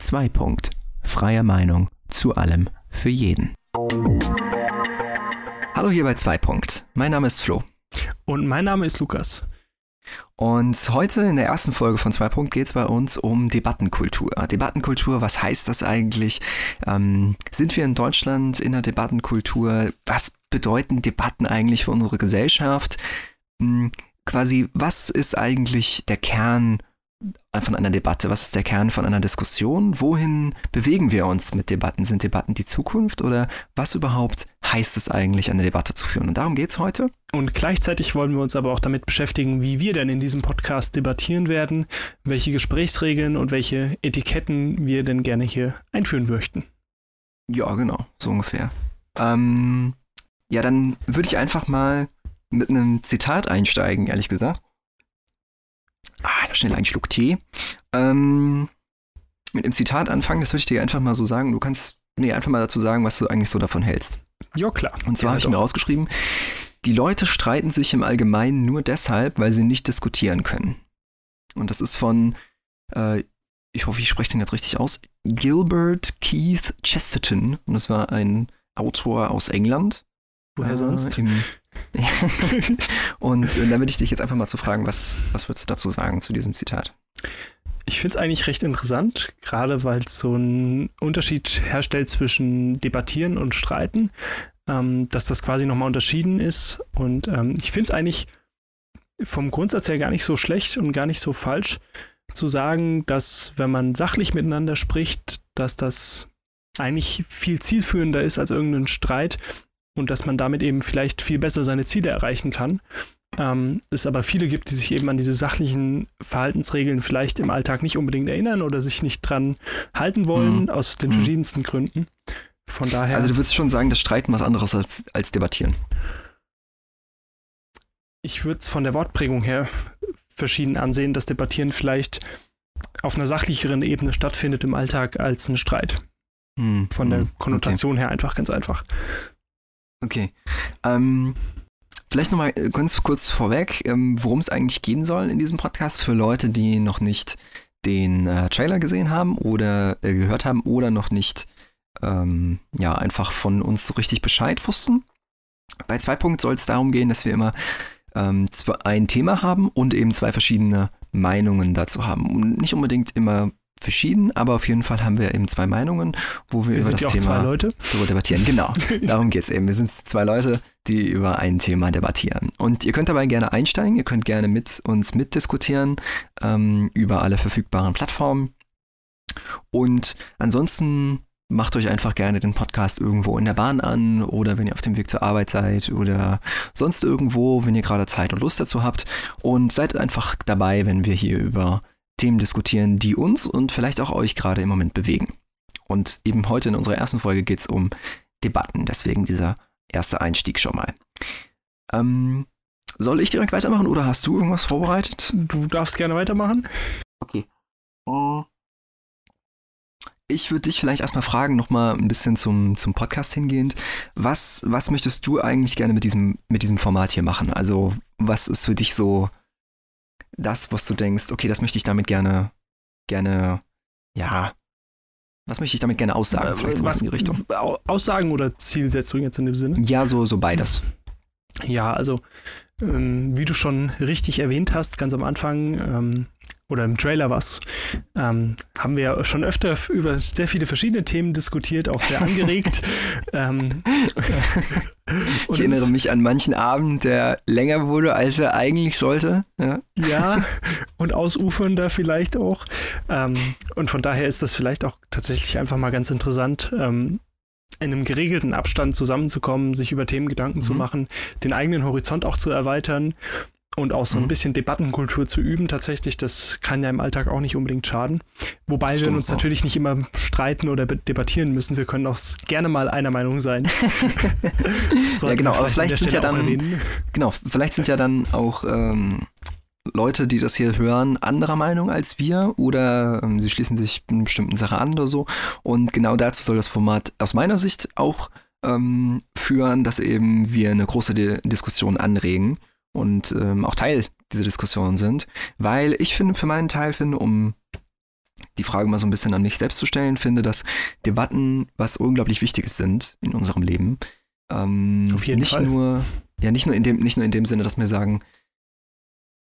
2. Punkt. Freie Meinung zu allem für jeden. Hallo hier bei 2. Punkt. Mein Name ist Flo. Und mein Name ist Lukas. Und heute in der ersten Folge von 2 Punkt geht es bei uns um Debattenkultur. Debattenkultur, was heißt das eigentlich? Ähm, sind wir in Deutschland in der Debattenkultur? Was bedeuten Debatten eigentlich für unsere Gesellschaft? Hm, quasi, was ist eigentlich der Kern von einer Debatte? Was ist der Kern von einer Diskussion? Wohin bewegen wir uns mit Debatten? Sind Debatten die Zukunft oder was überhaupt heißt es eigentlich, eine Debatte zu führen? Und darum geht es heute. Und gleichzeitig wollen wir uns aber auch damit beschäftigen, wie wir denn in diesem Podcast debattieren werden, welche Gesprächsregeln und welche Etiketten wir denn gerne hier einführen möchten. Ja, genau, so ungefähr. Ähm, ja, dann würde ich einfach mal mit einem Zitat einsteigen, ehrlich gesagt. Ah, schnell einen Schluck Tee. Ähm, mit dem Zitat anfangen, das würde ich dir einfach mal so sagen. Du kannst mir einfach mal dazu sagen, was du eigentlich so davon hältst. Ja, klar. Und zwar ja, habe ich mir rausgeschrieben, die Leute streiten sich im Allgemeinen nur deshalb, weil sie nicht diskutieren können. Und das ist von, äh, ich hoffe, ich spreche den jetzt richtig aus, Gilbert Keith Chesterton. Und das war ein Autor aus England. Woher äh, sonst? Im, und äh, da würde ich dich jetzt einfach mal zu fragen, was, was würdest du dazu sagen zu diesem Zitat? Ich finde es eigentlich recht interessant, gerade weil es so einen Unterschied herstellt zwischen Debattieren und Streiten, ähm, dass das quasi nochmal unterschieden ist. Und ähm, ich finde es eigentlich vom Grundsatz her gar nicht so schlecht und gar nicht so falsch zu sagen, dass wenn man sachlich miteinander spricht, dass das eigentlich viel zielführender ist als irgendein Streit, und dass man damit eben vielleicht viel besser seine Ziele erreichen kann. Ähm, es aber viele gibt, die sich eben an diese sachlichen Verhaltensregeln vielleicht im Alltag nicht unbedingt erinnern oder sich nicht dran halten wollen, mhm. aus den mhm. verschiedensten Gründen. Von daher. Also du würdest schon sagen, das Streiten was anderes als, als Debattieren. Ich würde es von der Wortprägung her verschieden ansehen, dass Debattieren vielleicht auf einer sachlicheren Ebene stattfindet im Alltag als ein Streit. Mhm. Von der hm. Konnotation okay. her einfach ganz einfach. Okay. Ähm, vielleicht nochmal äh, ganz kurz vorweg, ähm, worum es eigentlich gehen soll in diesem Podcast für Leute, die noch nicht den äh, Trailer gesehen haben oder äh, gehört haben oder noch nicht ähm, ja einfach von uns so richtig Bescheid wussten. Bei zwei Punkten soll es darum gehen, dass wir immer ähm, ein Thema haben und eben zwei verschiedene Meinungen dazu haben. Nicht unbedingt immer verschieden, aber auf jeden Fall haben wir eben zwei Meinungen, wo wir, wir über das Thema darüber debattieren. Genau, darum geht es eben. Wir sind zwei Leute, die über ein Thema debattieren. Und ihr könnt dabei gerne einsteigen, ihr könnt gerne mit uns mitdiskutieren ähm, über alle verfügbaren Plattformen. Und ansonsten macht euch einfach gerne den Podcast irgendwo in der Bahn an oder wenn ihr auf dem Weg zur Arbeit seid oder sonst irgendwo, wenn ihr gerade Zeit und Lust dazu habt. Und seid einfach dabei, wenn wir hier über Themen diskutieren, die uns und vielleicht auch euch gerade im Moment bewegen. Und eben heute in unserer ersten Folge geht es um Debatten, deswegen dieser erste Einstieg schon mal. Ähm, soll ich direkt weitermachen oder hast du irgendwas vorbereitet? Du darfst gerne weitermachen. Okay. Oh. Ich würde dich vielleicht erstmal fragen, nochmal ein bisschen zum, zum Podcast hingehend. Was, was möchtest du eigentlich gerne mit diesem, mit diesem Format hier machen? Also, was ist für dich so das, was du denkst, okay, das möchte ich damit gerne, gerne, ja, was möchte ich damit gerne aussagen? Vielleicht sowas in die Richtung. Aussagen oder Zielsetzung jetzt in dem Sinne? Ja, so, so beides. Ja, also ähm, wie du schon richtig erwähnt hast, ganz am Anfang, ähm, oder im Trailer was, ähm, haben wir ja schon öfter über sehr viele verschiedene Themen diskutiert, auch sehr angeregt. ähm, ich erinnere mich an manchen Abend, der länger wurde, als er eigentlich sollte. Ja, ja und ausufernder vielleicht auch. Ähm, und von daher ist das vielleicht auch tatsächlich einfach mal ganz interessant, ähm, in einem geregelten Abstand zusammenzukommen, sich über Themen Gedanken mhm. zu machen, den eigenen Horizont auch zu erweitern und auch so ein mhm. bisschen Debattenkultur zu üben, tatsächlich, das kann ja im Alltag auch nicht unbedingt schaden. Wobei Stimmt wir uns auch. natürlich nicht immer streiten oder debattieren müssen. Wir können auch gerne mal einer Meinung sein. ja, genau, aber vielleicht sind ja dann, genau, vielleicht sind ja dann auch ähm, Leute, die das hier hören, anderer Meinung als wir oder ähm, sie schließen sich einer bestimmten Sache an oder so. Und genau dazu soll das Format aus meiner Sicht auch ähm, führen, dass eben wir eine große Di Diskussion anregen und ähm, auch Teil dieser Diskussion sind, weil ich finde, für meinen Teil finde, um die Frage mal so ein bisschen an mich selbst zu stellen, finde, dass Debatten was unglaublich Wichtiges sind in unserem Leben. Ähm, Auf jeden nicht Fall. Nur, ja, nicht nur, in dem, nicht nur in dem Sinne, dass wir sagen,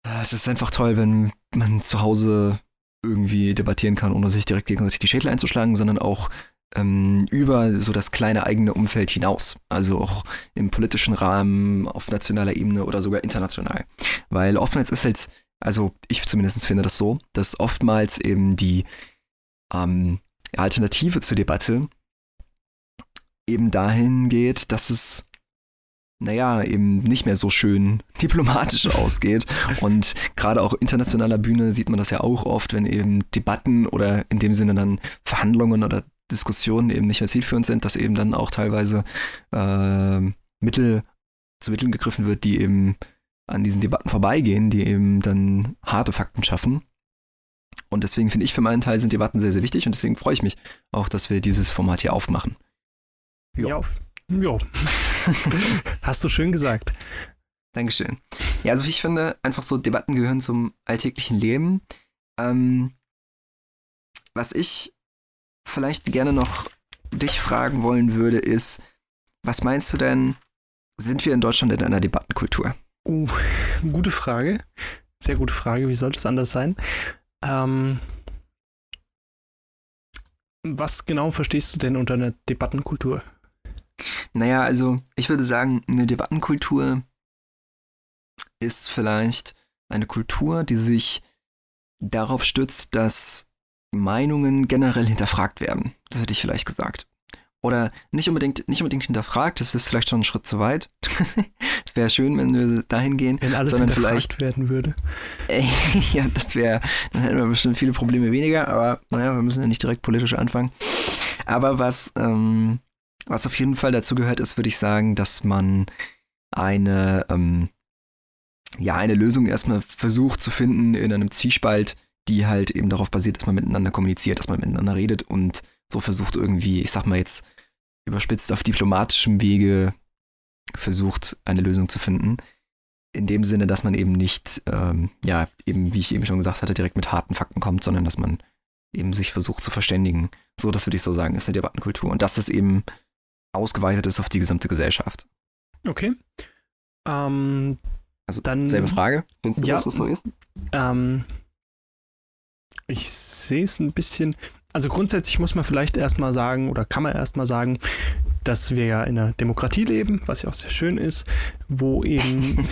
äh, es ist einfach toll, wenn man zu Hause irgendwie debattieren kann, ohne sich direkt gegenseitig die Schädel einzuschlagen, sondern auch ähm, über so das kleine eigene Umfeld hinaus. Also auch im politischen Rahmen, auf nationaler Ebene oder sogar international. Weil oftmals ist halt, also ich zumindest finde das so, dass oftmals eben die ähm, Alternative zur Debatte eben dahin geht, dass es naja, eben nicht mehr so schön diplomatisch ausgeht. Und gerade auch internationaler Bühne sieht man das ja auch oft, wenn eben Debatten oder in dem Sinne dann Verhandlungen oder Diskussionen eben nicht mehr zielführend sind, dass eben dann auch teilweise äh, Mittel zu Mitteln gegriffen wird, die eben an diesen Debatten vorbeigehen, die eben dann harte Fakten schaffen. Und deswegen finde ich für meinen Teil sind Debatten sehr, sehr wichtig und deswegen freue ich mich auch, dass wir dieses Format hier aufmachen. Ja. Ja. Hast du schön gesagt. Dankeschön. Ja, also ich finde, einfach so Debatten gehören zum alltäglichen Leben. Ähm, was ich vielleicht gerne noch dich fragen wollen würde, ist, was meinst du denn, sind wir in Deutschland in einer Debattenkultur? Uh, gute Frage. Sehr gute Frage. Wie sollte es anders sein? Ähm, was genau verstehst du denn unter einer Debattenkultur? Naja, also ich würde sagen, eine Debattenkultur ist vielleicht eine Kultur, die sich darauf stützt, dass Meinungen generell hinterfragt werden. Das hätte ich vielleicht gesagt. Oder nicht unbedingt, nicht unbedingt hinterfragt, das ist vielleicht schon ein Schritt zu weit. Es wäre schön, wenn wir dahin gehen. Wenn alles sondern hinterfragt vielleicht, werden würde. Ja, das wäre, dann hätten wir bestimmt viele Probleme weniger, aber naja, wir müssen ja nicht direkt politisch anfangen. Aber was, ähm, was auf jeden Fall dazu gehört, ist, würde ich sagen, dass man eine, ähm, ja, eine Lösung erstmal versucht zu finden in einem Zwiespalt, die halt eben darauf basiert, dass man miteinander kommuniziert, dass man miteinander redet und so versucht irgendwie, ich sag mal jetzt überspitzt auf diplomatischem Wege versucht, eine Lösung zu finden. In dem Sinne, dass man eben nicht, ähm, ja, eben, wie ich eben schon gesagt hatte, direkt mit harten Fakten kommt, sondern dass man eben sich versucht zu verständigen. So, das würde ich so sagen, ist eine Debattenkultur. Und dass das eben ausgeweitet ist auf die gesamte Gesellschaft. Okay. Ähm, Also, Dann- selbe Frage. Findest du, Ja. dass das so ist? ähm, ich sehe es ein bisschen. Also grundsätzlich muss man vielleicht erstmal sagen, oder kann man erstmal sagen, dass wir ja in einer Demokratie leben, was ja auch sehr schön ist, wo eben,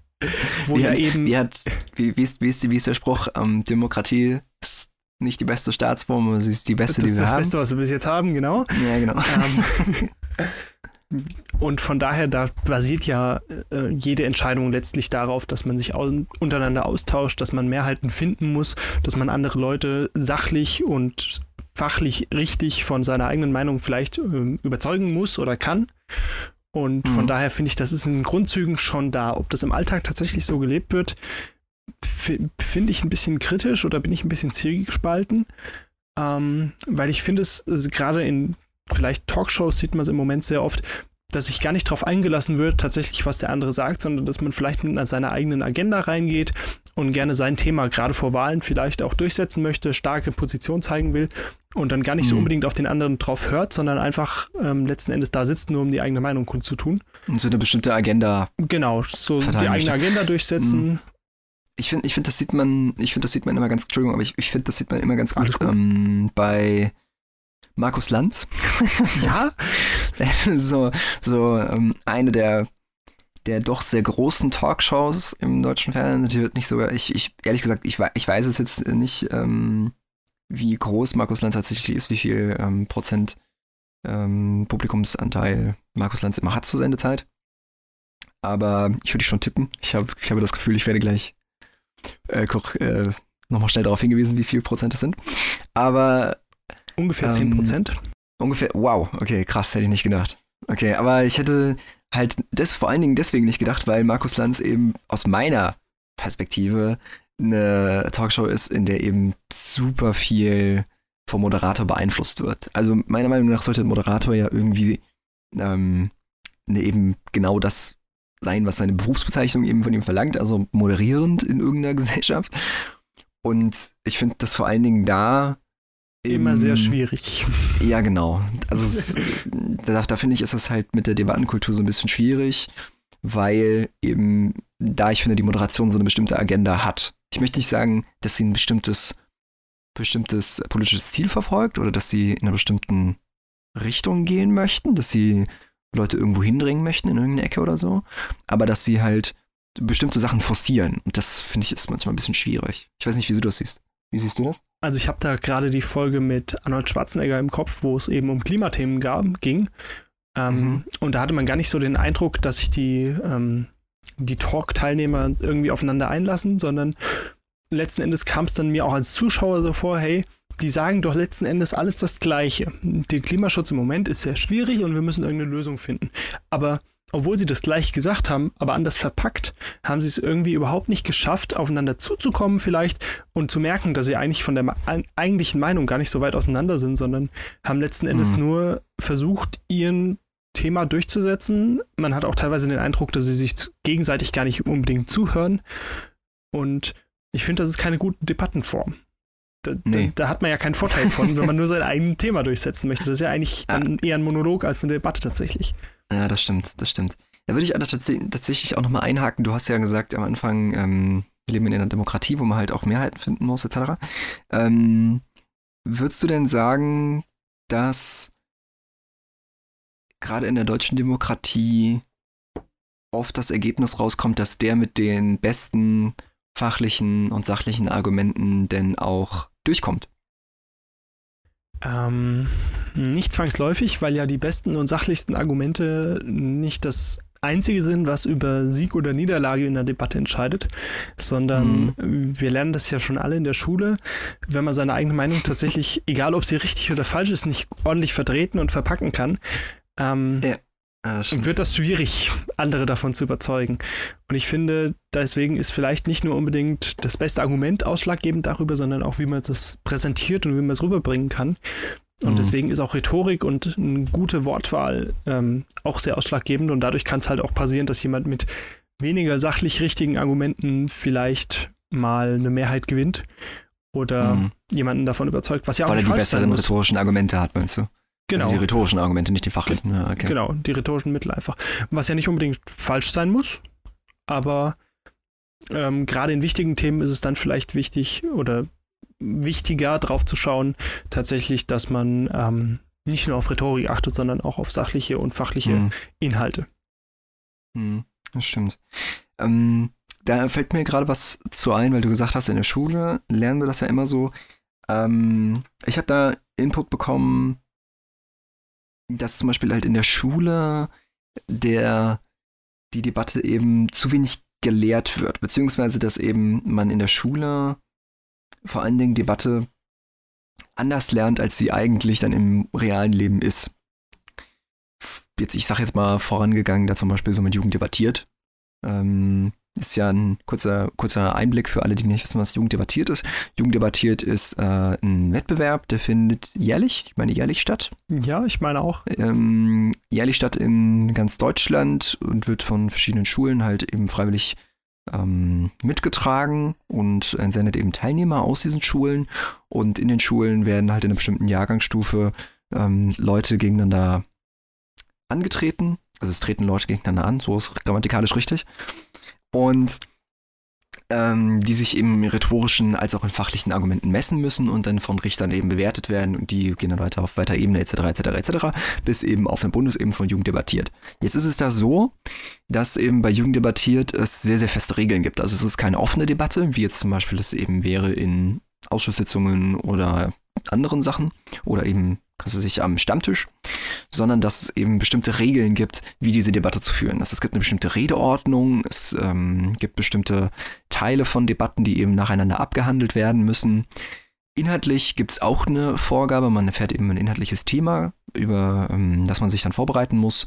wo wie, ja hat, eben. wie, hat, wie, wie, ist, wie, ist, wie ist der Spruch? Ähm, Demokratie ist nicht die beste Staatsform, aber sie ist die beste, das die ist wir das haben. Beste, was wir bis jetzt haben, genau. Ja, genau. Ähm, und von daher, da basiert ja äh, jede Entscheidung letztlich darauf, dass man sich au untereinander austauscht, dass man Mehrheiten finden muss, dass man andere Leute sachlich und fachlich richtig von seiner eigenen Meinung vielleicht ähm, überzeugen muss oder kann. Und von Mhm. daher finde ich, das ist in Grundzügen schon da. Ob das im Alltag tatsächlich so gelebt wird, fi- finde ich ein bisschen kritisch oder bin ich ein bisschen zwiegespalten. Ähm, weil ich finde es also gerade in vielleicht Talkshows sieht man es im Moment sehr oft, dass sich gar nicht darauf eingelassen wird, tatsächlich, was der andere sagt, sondern dass man vielleicht mit seiner eigenen Agenda reingeht und gerne sein Thema gerade vor Wahlen vielleicht auch durchsetzen möchte, starke Position zeigen will und dann gar nicht so Mhm. unbedingt auf den anderen drauf hört, sondern einfach ähm, letzten Endes da sitzt, nur um die eigene Meinung kundzutun. Und so eine bestimmte Agenda. Genau, so die eigene möchte. Agenda durchsetzen. Ich finde, ich finde, das sieht man, ich finde, das sieht man immer ganz, Entschuldigung, aber ich, ich finde, das sieht man immer ganz gut, gut. Ähm, bei Markus Lanz. Ja, so, so ähm, eine der, der doch sehr großen Talkshows im deutschen Fernsehen. Die wird nicht sogar, ich, ich, ehrlich gesagt, ich, ich weiß es jetzt nicht, ähm, wie groß Markus Lanz tatsächlich ist, wie viel ähm, Prozent ähm, Publikumsanteil Markus Lanz immer hat zur Sendezeit. Aber ich würde schon tippen. Ich, hab, ich habe das Gefühl, ich werde gleich äh, äh, nochmal schnell darauf hingewiesen, wie viel Prozent das sind. Aber ungefähr Ähm, 10 Prozent. Ungefähr, wow, okay, krass, hätte ich nicht gedacht. Okay, aber ich hätte halt das vor allen Dingen deswegen nicht gedacht, weil Markus Lanz eben aus meiner Perspektive eine Talkshow ist, in der eben super viel vom Moderator beeinflusst wird. Also meiner Meinung nach sollte ein Moderator ja irgendwie ähm, ne, eben genau das sein, was seine Berufsbezeichnung eben von ihm verlangt, also moderierend in irgendeiner Gesellschaft. Und ich finde das vor allen Dingen da immer sehr schwierig. Ja, genau. Also es, da, da finde ich, ist es halt mit der Debattenkultur so ein bisschen schwierig, weil eben da ich finde, die Moderation so eine bestimmte Agenda hat. Ich möchte nicht sagen, dass sie ein bestimmtes, bestimmtes politisches Ziel verfolgt oder dass sie in einer bestimmten Richtung gehen möchten, dass sie Leute irgendwo hindringen möchten in irgendeine Ecke oder so, aber dass sie halt bestimmte Sachen forcieren. Und das finde ich ist manchmal ein bisschen schwierig. Ich weiß nicht, wie du das siehst. Wie siehst du das? Also ich habe da gerade die Folge mit Arnold Schwarzenegger im Kopf, wo es eben um Klimathemen gab, ging. Ähm, mhm. Und da hatte man gar nicht so den Eindruck, dass sich die, ähm, die Talk-Teilnehmer irgendwie aufeinander einlassen, sondern letzten Endes kam es dann mir auch als Zuschauer so vor, hey, die sagen doch letzten Endes alles das Gleiche. Der Klimaschutz im Moment ist sehr schwierig und wir müssen irgendeine Lösung finden. Aber obwohl sie das gleich gesagt haben, aber anders verpackt, haben sie es irgendwie überhaupt nicht geschafft, aufeinander zuzukommen vielleicht und zu merken, dass sie eigentlich von der eigentlichen Meinung gar nicht so weit auseinander sind, sondern haben letzten Endes mhm. nur versucht, ihren Thema durchzusetzen. Man hat auch teilweise den Eindruck, dass sie sich gegenseitig gar nicht unbedingt zuhören. Und ich finde, das ist keine gute Debattenform. Da, nee. da, da, hat man ja keinen Vorteil von, wenn man nur sein eigenes Thema durchsetzen möchte. Das ist ja eigentlich dann eher ein Monolog als eine Debatte tatsächlich. Ja, das stimmt, das stimmt. Da würde ich tatsächlich auch nochmal einhaken. Du hast ja gesagt am Anfang, ähm, wir leben in einer Demokratie, wo man halt auch Mehrheiten finden muss, etc. Ähm, würdest du denn sagen, dass gerade in der deutschen Demokratie oft das Ergebnis rauskommt, dass der mit den besten fachlichen und sachlichen Argumenten denn auch durchkommt? Ähm, nicht zwangsläufig, weil ja die besten und sachlichsten Argumente nicht das einzige sind, was über Sieg oder Niederlage in der Debatte entscheidet, sondern mhm. wir lernen das ja schon alle in der Schule. Wenn man seine eigene Meinung tatsächlich, egal ob sie richtig oder falsch ist, nicht ordentlich vertreten und verpacken kann, ähm, ja. Ah, wird das schwierig, andere davon zu überzeugen. Und ich finde, deswegen ist vielleicht nicht nur unbedingt das beste Argument ausschlaggebend darüber, sondern auch, wie man das präsentiert und wie man es rüberbringen kann. Und mhm. deswegen ist auch Rhetorik und eine gute Wortwahl ähm, auch sehr ausschlaggebend. Und dadurch kann es halt auch passieren, dass jemand mit weniger sachlich richtigen Argumenten vielleicht mal eine Mehrheit gewinnt oder mhm. jemanden davon überzeugt, was ja auch Weil er die besseren rhetorischen Argumente hat, meinst du? Genau. Also die rhetorischen Argumente, nicht die fachlichen. Ja, okay. Genau, die rhetorischen Mittel einfach. Was ja nicht unbedingt falsch sein muss, aber ähm, gerade in wichtigen Themen ist es dann vielleicht wichtig oder wichtiger drauf zu schauen, tatsächlich, dass man ähm, nicht nur auf Rhetorik achtet, sondern auch auf sachliche und fachliche mhm. Inhalte. Mhm, das stimmt. Ähm, da fällt mir gerade was zu ein, weil du gesagt hast, in der Schule lernen wir das ja immer so. Ähm, ich habe da Input bekommen, dass zum Beispiel halt in der Schule der die Debatte eben zu wenig gelehrt wird, beziehungsweise dass eben man in der Schule vor allen Dingen Debatte anders lernt, als sie eigentlich dann im realen Leben ist. Jetzt, ich sag jetzt mal vorangegangen, da zum Beispiel so mit Jugend debattiert. Ähm, ist ja ein kurzer, kurzer Einblick für alle, die nicht wissen, was Jugend debattiert ist. Jugend debattiert ist äh, ein Wettbewerb, der findet jährlich, ich meine jährlich statt. Ja, ich meine auch. Ähm, jährlich statt in ganz Deutschland und wird von verschiedenen Schulen halt eben freiwillig ähm, mitgetragen und entsendet eben Teilnehmer aus diesen Schulen. Und in den Schulen werden halt in einer bestimmten Jahrgangsstufe ähm, Leute gegeneinander angetreten. Also es treten Leute gegeneinander an, so ist grammatikalisch richtig und ähm, die sich eben in rhetorischen als auch in fachlichen Argumenten messen müssen und dann von Richtern eben bewertet werden und die gehen dann weiter auf weiter Ebene etc. etc. etc. bis eben auf der Bundesebene von Jugend debattiert. Jetzt ist es da so, dass eben bei Jugend debattiert es sehr, sehr feste Regeln gibt. Also es ist keine offene Debatte, wie jetzt zum Beispiel das eben wäre in Ausschusssitzungen oder anderen Sachen oder eben du sich am Stammtisch, sondern dass es eben bestimmte Regeln gibt, wie diese Debatte zu führen. Also es gibt eine bestimmte Redeordnung, es ähm, gibt bestimmte Teile von Debatten, die eben nacheinander abgehandelt werden müssen. Inhaltlich gibt es auch eine Vorgabe, man erfährt eben ein inhaltliches Thema, über ähm, das man sich dann vorbereiten muss.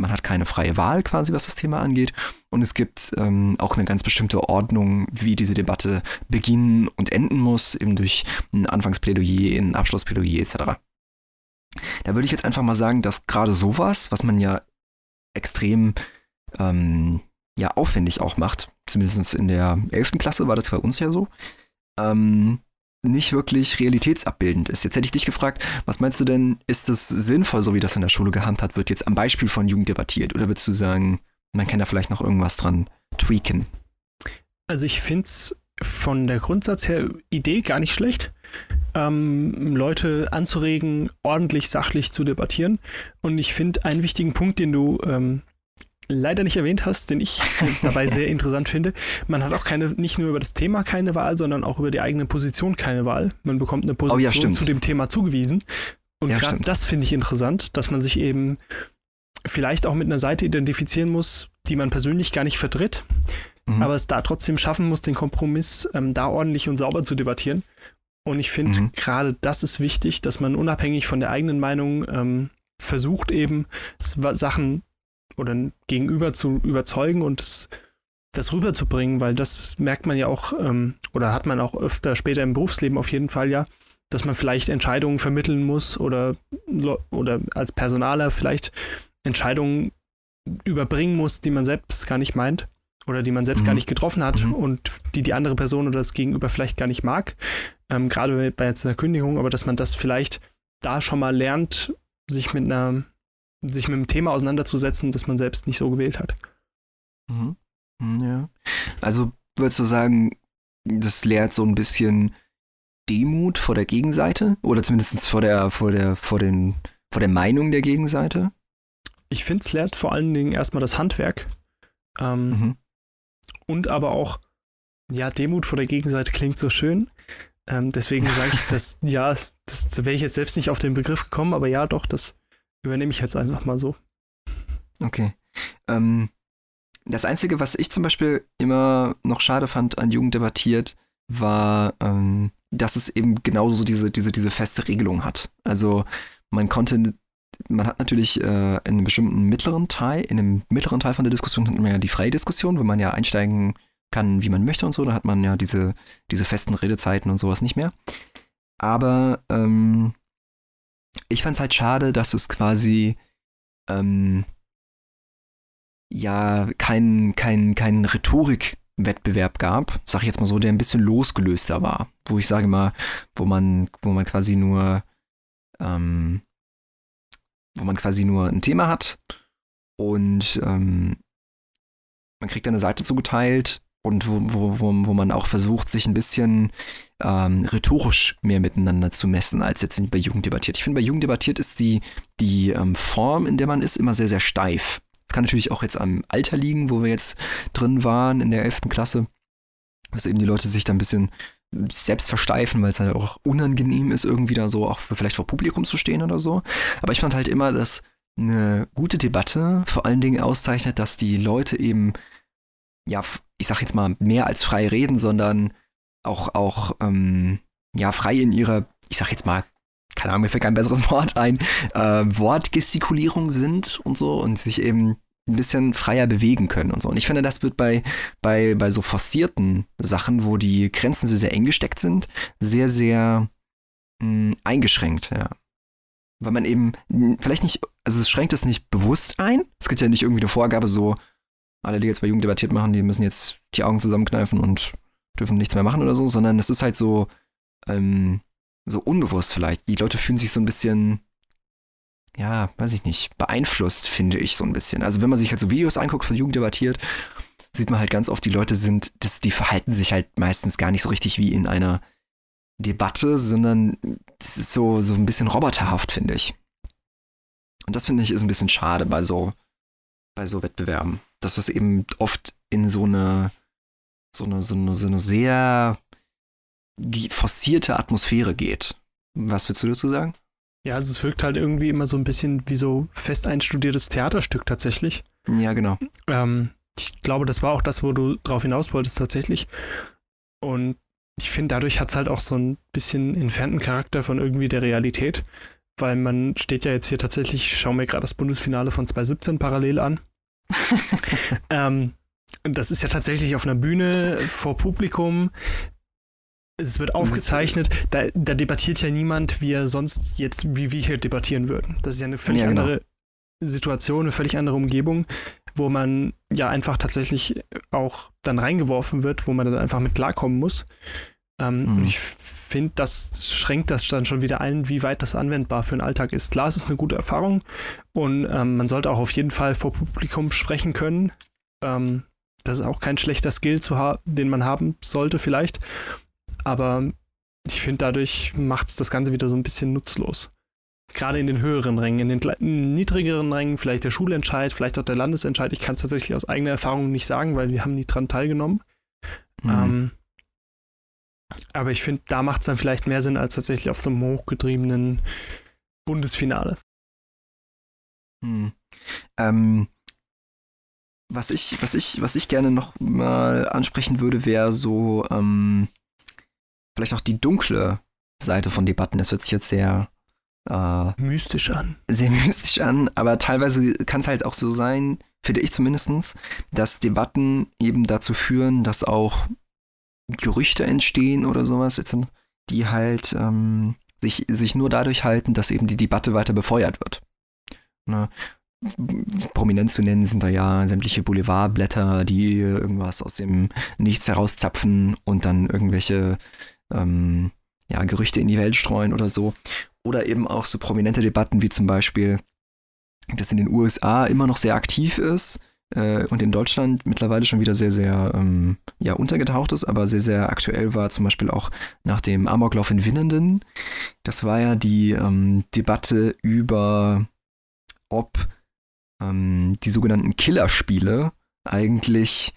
Man hat keine freie Wahl quasi, was das Thema angeht. Und es gibt ähm, auch eine ganz bestimmte Ordnung, wie diese Debatte beginnen und enden muss, eben durch ein Anfangsplädoyer, ein Abschlussplädoyer etc. Da würde ich jetzt einfach mal sagen, dass gerade sowas, was man ja extrem ähm, ja, aufwendig auch macht, zumindest in der 11. Klasse war das bei uns ja so, ähm, nicht wirklich realitätsabbildend ist. Jetzt hätte ich dich gefragt, was meinst du denn, ist es sinnvoll, so wie das in der Schule gehandhabt wird, jetzt am Beispiel von Jugend debattiert? Oder würdest du sagen, man kann da vielleicht noch irgendwas dran tweaken? Also ich finde es von der Grundsatz her Idee gar nicht schlecht, ähm, Leute anzuregen, ordentlich sachlich zu debattieren. Und ich finde einen wichtigen Punkt, den du ähm, leider nicht erwähnt hast, den ich dabei sehr interessant finde. Man hat auch keine, nicht nur über das Thema keine Wahl, sondern auch über die eigene Position keine Wahl. Man bekommt eine Position oh, ja, zu dem Thema zugewiesen. Und ja, gerade das finde ich interessant, dass man sich eben vielleicht auch mit einer Seite identifizieren muss, die man persönlich gar nicht vertritt, mhm. aber es da trotzdem schaffen muss, den Kompromiss ähm, da ordentlich und sauber zu debattieren. Und ich finde, mhm. gerade das ist wichtig, dass man unabhängig von der eigenen Meinung ähm, versucht, eben Sachen oder Gegenüber zu überzeugen und das, das rüberzubringen, weil das merkt man ja auch ähm, oder hat man auch öfter später im Berufsleben auf jeden Fall ja, dass man vielleicht Entscheidungen vermitteln muss oder, oder als Personaler vielleicht Entscheidungen überbringen muss, die man selbst gar nicht meint oder die man selbst mhm. gar nicht getroffen hat mhm. und die die andere Person oder das Gegenüber vielleicht gar nicht mag, ähm, gerade bei jetzt einer Kündigung, aber dass man das vielleicht da schon mal lernt, sich mit einer sich mit dem Thema auseinanderzusetzen, das man selbst nicht so gewählt hat. Mhm. mhm. Ja. Also würdest du sagen, das lehrt so ein bisschen Demut vor der Gegenseite? Oder zumindest vor der, vor der, vor den, vor der Meinung der Gegenseite? Ich finde, es lehrt vor allen Dingen erstmal das Handwerk. Ähm, mhm. Und aber auch, ja, Demut vor der Gegenseite klingt so schön. Ähm, deswegen sage ich, dass, ja, das, das wäre ich jetzt selbst nicht auf den Begriff gekommen, aber ja, doch, das übernehme ich jetzt einfach mal so. Okay. Ähm, das Einzige, was ich zum Beispiel immer noch schade fand an Jugend debattiert, war, ähm, dass es eben genauso diese, diese, diese feste Regelung hat. Also man konnte, man hat natürlich äh, in einem bestimmten mittleren Teil, in einem mittleren Teil von der Diskussion hat man ja die freie Diskussion, wo man ja einsteigen kann, wie man möchte und so. Da hat man ja diese, diese festen Redezeiten und sowas nicht mehr. Aber ähm, ich fand es halt schade, dass es quasi ähm, ja keinen kein, kein Rhetorikwettbewerb gab, sag ich jetzt mal so, der ein bisschen losgelöster war. Wo ich sage mal, wo man, wo man quasi nur ähm, wo man quasi nur ein Thema hat und ähm, man kriegt eine Seite zugeteilt und wo, wo, wo, man auch versucht, sich ein bisschen ähm, rhetorisch mehr miteinander zu messen, als jetzt bei Jugend debattiert. Ich finde, bei Jugend debattiert ist die, die ähm, Form, in der man ist, immer sehr, sehr steif. Das kann natürlich auch jetzt am Alter liegen, wo wir jetzt drin waren in der 11. Klasse, dass eben die Leute sich da ein bisschen selbst versteifen, weil es halt auch unangenehm ist, irgendwie da so auch für, vielleicht vor Publikum zu stehen oder so. Aber ich fand halt immer, dass eine gute Debatte vor allen Dingen auszeichnet, dass die Leute eben ja, ich sag jetzt mal, mehr als frei reden, sondern auch, auch ähm, ja, frei in ihrer, ich sag jetzt mal, keine Ahnung, mir fällt kein besseres Wort ein, äh, Wortgestikulierung sind und so und sich eben ein bisschen freier bewegen können und so. Und ich finde, das wird bei, bei, bei so forcierten Sachen, wo die Grenzen sehr, sehr eng gesteckt sind, sehr, sehr mh, eingeschränkt, ja. Weil man eben vielleicht nicht, also es schränkt es nicht bewusst ein. Es gibt ja nicht irgendwie eine Vorgabe so, alle, die jetzt bei Jugend debattiert machen, die müssen jetzt die Augen zusammenkneifen und dürfen nichts mehr machen oder so, sondern es ist halt so, ähm, so unbewusst vielleicht. Die Leute fühlen sich so ein bisschen, ja, weiß ich nicht, beeinflusst, finde ich so ein bisschen. Also wenn man sich halt so Videos anguckt von Jugend debattiert, sieht man halt ganz oft, die Leute sind, das, die verhalten sich halt meistens gar nicht so richtig wie in einer Debatte, sondern es ist so, so ein bisschen roboterhaft, finde ich. Und das finde ich ist ein bisschen schade bei so, bei so Wettbewerben dass es eben oft in so eine, so eine, so eine, so eine sehr forcierte Atmosphäre geht. Was willst du dazu sagen? Ja, also es wirkt halt irgendwie immer so ein bisschen wie so fest einstudiertes Theaterstück tatsächlich. Ja, genau. Ähm, ich glaube, das war auch das, wo du drauf hinaus wolltest tatsächlich. Und ich finde, dadurch hat es halt auch so ein bisschen entfernten Charakter von irgendwie der Realität, weil man steht ja jetzt hier tatsächlich, ich schaue mir gerade das Bundesfinale von 2017 parallel an. ähm, das ist ja tatsächlich auf einer Bühne vor Publikum. Es wird aufgezeichnet. Da, da, debattiert ja niemand, wie er sonst jetzt, wie wir hier debattieren würden. Das ist ja eine völlig ja, genau. andere Situation, eine völlig andere Umgebung, wo man ja einfach tatsächlich auch dann reingeworfen wird, wo man dann einfach mit klarkommen muss. Ähm, mhm. Und ich finde, das schränkt das dann schon wieder ein, wie weit das anwendbar für den Alltag ist. Klar, es ist eine gute Erfahrung und ähm, man sollte auch auf jeden Fall vor Publikum sprechen können. Ähm, das ist auch kein schlechter Skill, zu den man haben sollte vielleicht. Aber ich finde, dadurch macht es das Ganze wieder so ein bisschen nutzlos. Gerade in den höheren Rängen, in den niedrigeren Rängen, vielleicht der Schulentscheid, vielleicht auch der Landesentscheid. Ich kann es tatsächlich aus eigener Erfahrung nicht sagen, weil wir haben nie dran teilgenommen. Mhm. Ähm, aber ich finde, da macht es dann vielleicht mehr Sinn als tatsächlich auf so einem hochgetriebenen Bundesfinale. Hm. Ähm, was ich, was ich, was ich gerne noch mal ansprechen würde, wäre so ähm, vielleicht auch die dunkle Seite von Debatten. Das hört sich jetzt sehr äh, mystisch an. Sehr mystisch an, aber teilweise kann es halt auch so sein, finde ich zumindest, dass Debatten eben dazu führen, dass auch Gerüchte entstehen oder sowas, die halt ähm, sich, sich nur dadurch halten, dass eben die Debatte weiter befeuert wird. Ne? Prominent zu nennen sind da ja sämtliche Boulevardblätter, die irgendwas aus dem Nichts herauszapfen und dann irgendwelche ähm, ja, Gerüchte in die Welt streuen oder so. Oder eben auch so prominente Debatten wie zum Beispiel, dass in den USA immer noch sehr aktiv ist äh, und in Deutschland mittlerweile schon wieder sehr, sehr ähm, ja, untergetaucht ist, aber sehr, sehr aktuell war zum Beispiel auch nach dem Amoklauf in Winnenden. Das war ja die ähm, Debatte über, ob ähm, die sogenannten Killerspiele eigentlich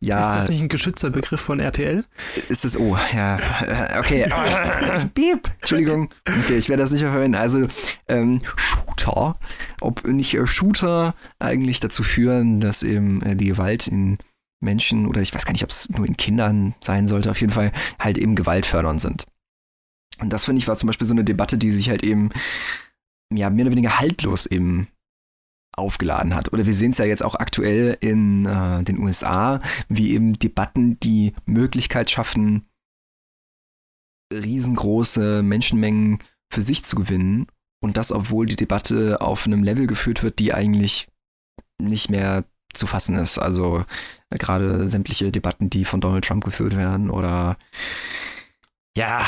ja. Ist das nicht ein geschützter Begriff von RTL? Ist das, oh, ja, okay. Piep, Entschuldigung. Okay, ich werde das nicht mehr verwenden. Also, ähm, Shooter, ob nicht äh, Shooter eigentlich dazu führen, dass eben äh, die Gewalt in Menschen oder ich weiß gar nicht, ob es nur in Kindern sein sollte, auf jeden Fall halt eben gewaltfördernd sind. Und das finde ich war zum Beispiel so eine Debatte, die sich halt eben ja mehr oder weniger haltlos eben aufgeladen hat. Oder wir sehen es ja jetzt auch aktuell in äh, den USA, wie eben Debatten die Möglichkeit schaffen, riesengroße Menschenmengen für sich zu gewinnen. Und das, obwohl die Debatte auf einem Level geführt wird, die eigentlich nicht mehr zu fassen ist. Also äh, gerade sämtliche Debatten, die von Donald Trump geführt werden oder ja,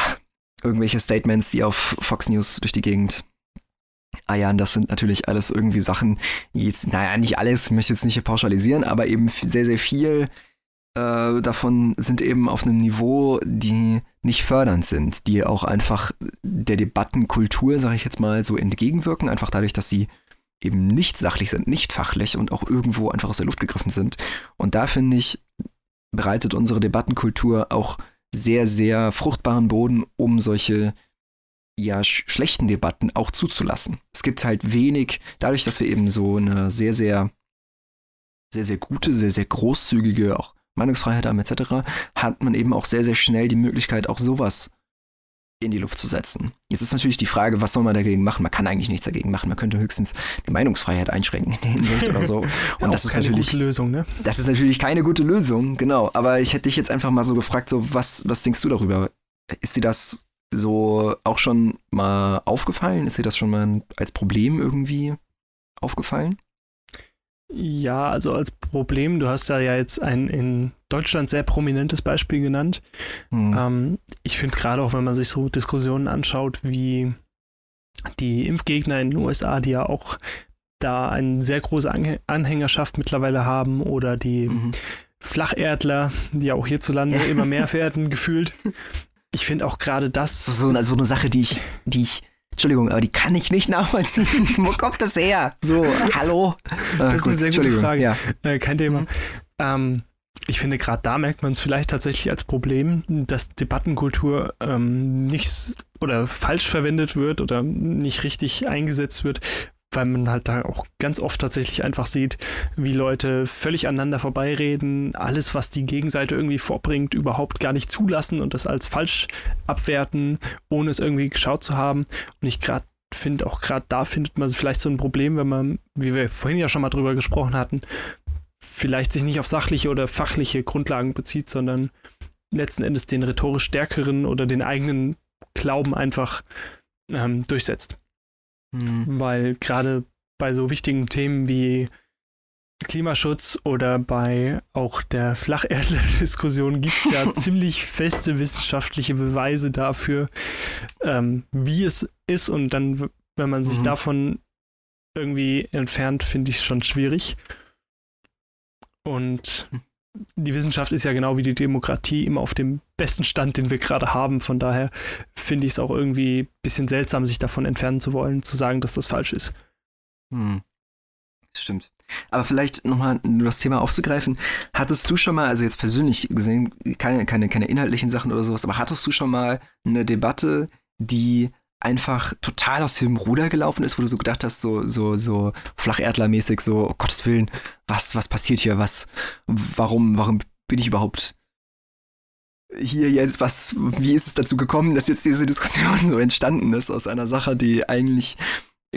irgendwelche Statements, die auf Fox News durch die Gegend eiern. Das sind natürlich alles irgendwie Sachen, jetzt, naja, nicht alles, ich möchte jetzt nicht pauschalisieren, aber eben sehr, sehr viel äh, davon sind eben auf einem Niveau, die nicht fördernd sind, die auch einfach der Debattenkultur, sage ich jetzt mal, so entgegenwirken, einfach dadurch, dass sie eben nicht sachlich sind, nicht fachlich und auch irgendwo einfach aus der Luft gegriffen sind. Und da finde ich, bereitet unsere Debattenkultur auch sehr, sehr fruchtbaren Boden, um solche ja sch schlechten Debatten auch zuzulassen. Es gibt halt wenig, dadurch, dass wir eben so eine sehr, sehr, sehr, sehr gute, sehr, sehr großzügige auch Meinungsfreiheit haben etc., hat man eben auch sehr, sehr schnell die Möglichkeit, auch sowas in die Luft zu setzen. Jetzt ist natürlich die Frage, was soll man dagegen machen? Man kann eigentlich nichts dagegen machen. Man könnte höchstens die Meinungsfreiheit einschränken in der Hinsicht oder so. Und das ist natürlich Lösung, ne? Das ist natürlich keine gute Lösung, genau. Aber ich hätte dich jetzt einfach mal so gefragt, so was, was denkst du darüber? Ist dir das so auch schon mal aufgefallen? Ist dir das schon mal als Problem irgendwie aufgefallen? Ja, also als Problem, du hast ja jetzt ein in Deutschland sehr prominentes Beispiel genannt. Hm. Ähm, ich finde gerade auch, wenn man sich so Diskussionen anschaut, wie die Impfgegner in den USA, die ja auch da eine sehr große Anhängerschaft mittlerweile haben, oder die mhm. Flacherdler, die auch hierzulande immer mehr werden, gefühlt. Ich finde auch gerade das. So, so, so, eine Sache, die ich, die ich, Entschuldigung, aber die kann ich nicht nachvollziehen. Wo kommt das her? So, hallo? Das ist äh, gut, eine sehr gute Frage. Ja. Äh, kein Thema. Mhm. Ähm, ich finde, gerade da merkt man es vielleicht tatsächlich als Problem, dass Debattenkultur ähm, nicht oder falsch verwendet wird oder nicht richtig eingesetzt wird, weil man halt da auch ganz oft tatsächlich einfach sieht, wie Leute völlig aneinander vorbeireden, alles, was die Gegenseite irgendwie vorbringt, überhaupt gar nicht zulassen und das als falsch abwerten, ohne es irgendwie geschaut zu haben. Und ich gerade finde, auch gerade da findet man vielleicht so ein Problem, wenn man, wie wir vorhin ja schon mal drüber gesprochen hatten, vielleicht sich nicht auf sachliche oder fachliche Grundlagen bezieht, sondern letzten Endes den rhetorisch stärkeren oder den eigenen Glauben einfach ähm, durchsetzt. Mhm. Weil gerade bei so wichtigen Themen wie Klimaschutz oder bei auch der Flacherdler-Diskussion gibt es ja ziemlich feste wissenschaftliche Beweise dafür, ähm, wie es ist. Und dann, wenn man sich mhm. davon irgendwie entfernt, finde ich es schon schwierig. Und die Wissenschaft ist ja genau wie die Demokratie immer auf dem besten Stand, den wir gerade haben. Von daher finde ich es auch irgendwie ein bisschen seltsam, sich davon entfernen zu wollen, zu sagen, dass das falsch ist. Hm. Stimmt. Aber vielleicht nochmal das Thema aufzugreifen. Hattest du schon mal, also jetzt persönlich gesehen, keine, keine, keine inhaltlichen Sachen oder sowas, aber hattest du schon mal eine Debatte, die einfach total aus dem Ruder gelaufen ist, wo du so gedacht hast, so, so, so Flacherdlermäßig, so, oh Gottes Willen, was, was passiert hier? Was, warum, warum bin ich überhaupt hier jetzt? Was, wie ist es dazu gekommen, dass jetzt diese Diskussion so entstanden ist aus einer Sache, die eigentlich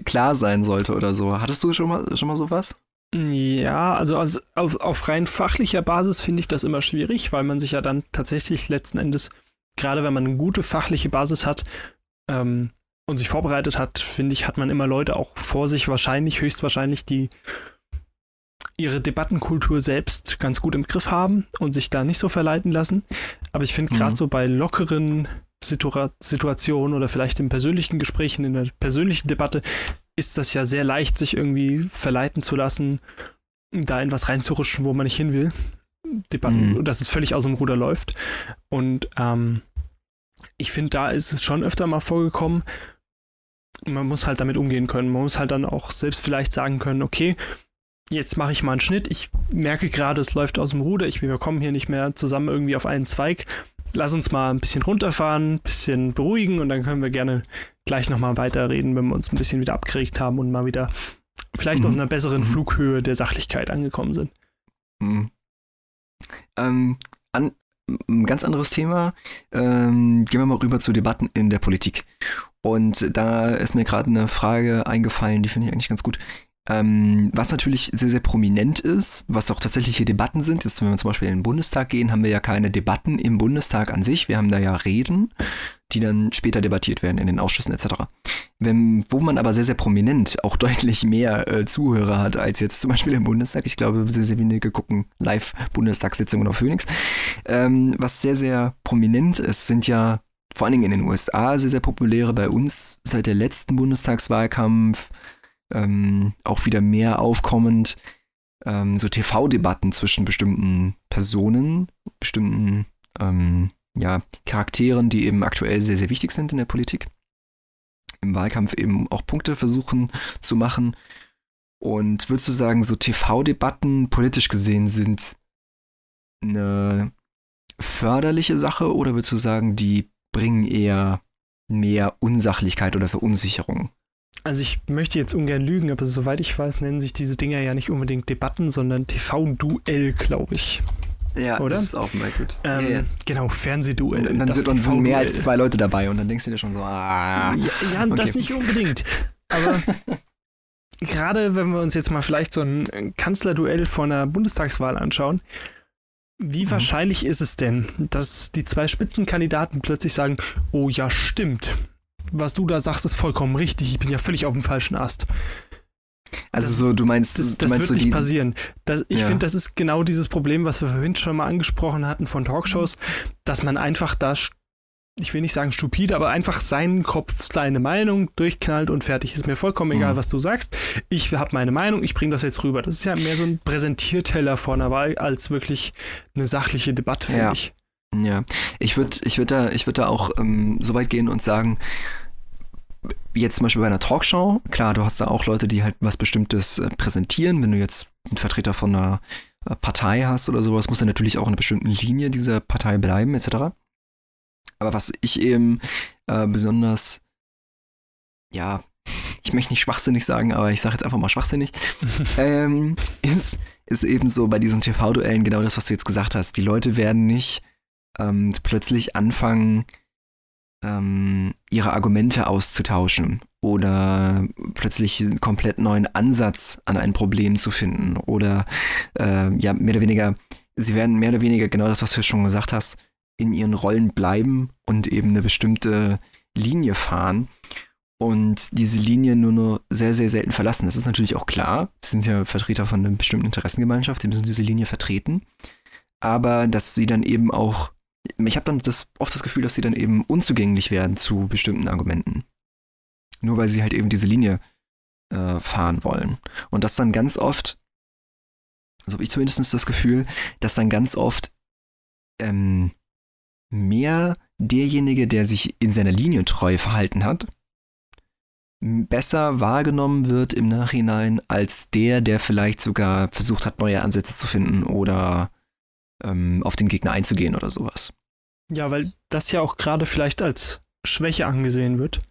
klar sein sollte oder so? Hattest du schon mal, schon mal sowas? Ja, also auf, auf rein fachlicher Basis finde ich das immer schwierig, weil man sich ja dann tatsächlich letzten Endes, gerade wenn man eine gute fachliche Basis hat, ähm, und sich vorbereitet hat, finde ich, hat man immer Leute auch vor sich, wahrscheinlich, höchstwahrscheinlich, die ihre Debattenkultur selbst ganz gut im Griff haben und sich da nicht so verleiten lassen. Aber ich finde gerade mhm. so bei lockeren Situa Situationen oder vielleicht in persönlichen Gesprächen, in der persönlichen Debatte, ist das ja sehr leicht, sich irgendwie verleiten zu lassen, da in was reinzurutschen, wo man nicht hin will. Debatten, mhm. dass es völlig aus dem Ruder läuft. Und ähm, ich finde, da ist es schon öfter mal vorgekommen. Man muss halt damit umgehen können. Man muss halt dann auch selbst vielleicht sagen können, okay, jetzt mache ich mal einen Schnitt. Ich merke gerade, es läuft aus dem Ruder. Ich, wir kommen hier nicht mehr zusammen irgendwie auf einen Zweig. Lass uns mal ein bisschen runterfahren, ein bisschen beruhigen und dann können wir gerne gleich nochmal weiterreden, wenn wir uns ein bisschen wieder abgeregt haben und mal wieder vielleicht mhm. auf einer besseren mhm. Flughöhe der Sachlichkeit angekommen sind. Mhm. Ähm, an, ein ganz anderes Thema. Ähm, gehen wir mal rüber zu Debatten in der Politik. Und da ist mir gerade eine Frage eingefallen, die finde ich eigentlich ganz gut. Ähm, was natürlich sehr, sehr prominent ist, was auch tatsächliche Debatten sind, ist, wenn wir zum Beispiel in den Bundestag gehen, haben wir ja keine Debatten im Bundestag an sich. Wir haben da ja Reden, die dann später debattiert werden in den Ausschüssen etc. Wenn, wo man aber sehr, sehr prominent auch deutlich mehr äh, Zuhörer hat als jetzt zum Beispiel im Bundestag. Ich glaube, sehr, sehr wenige gucken live Bundestagssitzungen auf Phoenix. Ähm, was sehr, sehr prominent ist, sind ja vor allen Dingen in den USA sehr, sehr populäre bei uns seit der letzten Bundestagswahlkampf ähm, auch wieder mehr aufkommend, ähm, so TV-Debatten zwischen bestimmten Personen, bestimmten ähm, ja, Charakteren, die eben aktuell sehr, sehr wichtig sind in der Politik. Im Wahlkampf eben auch Punkte versuchen zu machen. Und würdest du sagen, so TV-Debatten politisch gesehen sind eine förderliche Sache oder würdest du sagen, die bringen eher mehr Unsachlichkeit oder Verunsicherung also ich möchte jetzt ungern lügen, aber soweit ich weiß, nennen sich diese Dinger ja nicht unbedingt Debatten, sondern TV-Duell, glaube ich. Ja, Oder? das ist auch mal gut. Ähm, ja. Genau, Fernsehduell. Und dann sind, und sind mehr als zwei Leute dabei und dann denkst du dir schon so, ah. Ja, ja okay. das nicht unbedingt. Aber gerade wenn wir uns jetzt mal vielleicht so ein Kanzlerduell vor einer Bundestagswahl anschauen, wie mhm. wahrscheinlich ist es denn, dass die zwei Spitzenkandidaten plötzlich sagen, oh ja, stimmt, was du da sagst, ist vollkommen richtig. Ich bin ja völlig auf dem falschen Ast. Also das, so, du meinst, das, das meinst wird so nicht passieren. Das, ich ja. finde, das ist genau dieses Problem, was wir vorhin schon mal angesprochen hatten von Talkshows, dass man einfach da, ich will nicht sagen stupide, aber einfach seinen Kopf, seine Meinung durchknallt und fertig. Ist mir vollkommen egal, mhm. was du sagst. Ich habe meine Meinung, ich bringe das jetzt rüber. Das ist ja mehr so ein Präsentierteller vor einer Wahl als wirklich eine sachliche Debatte, finde ja. ich. Ja, ich würde ich würd da, würd da auch ähm, so weit gehen und sagen, jetzt zum Beispiel bei einer Talkshow, klar, du hast da auch Leute, die halt was Bestimmtes äh, präsentieren. Wenn du jetzt einen Vertreter von einer äh, Partei hast oder sowas, muss er natürlich auch in einer bestimmten Linie dieser Partei bleiben, etc. Aber was ich eben äh, besonders, ja, ich möchte nicht schwachsinnig sagen, aber ich sage jetzt einfach mal schwachsinnig, ähm, ist, ist eben so bei diesen TV-Duellen genau das, was du jetzt gesagt hast. Die Leute werden nicht ähm, plötzlich anfangen, ähm, ihre Argumente auszutauschen oder plötzlich einen komplett neuen Ansatz an ein Problem zu finden oder äh, ja, mehr oder weniger, sie werden mehr oder weniger genau das, was du schon gesagt hast, in ihren Rollen bleiben und eben eine bestimmte Linie fahren. und diese Linie nur nur sehr, sehr selten verlassen. Das ist natürlich auch klar. Sie sind ja Vertreter von einer bestimmten Interessengemeinschaft, die müssen diese Linie vertreten. Aber dass sie dann eben auch, ich habe dann das, oft das Gefühl, dass sie dann eben unzugänglich werden zu bestimmten Argumenten. Nur weil sie halt eben diese Linie äh, fahren wollen. Und das dann ganz oft, also habe ich zumindest das Gefühl, dass dann ganz oft ähm, mehr derjenige, der sich in seiner Linie treu verhalten hat, besser wahrgenommen wird im Nachhinein als der, der vielleicht sogar versucht hat, neue Ansätze zu finden oder ähm, auf den Gegner einzugehen oder sowas. Ja, weil das ja auch gerade vielleicht als Schwäche angesehen wird,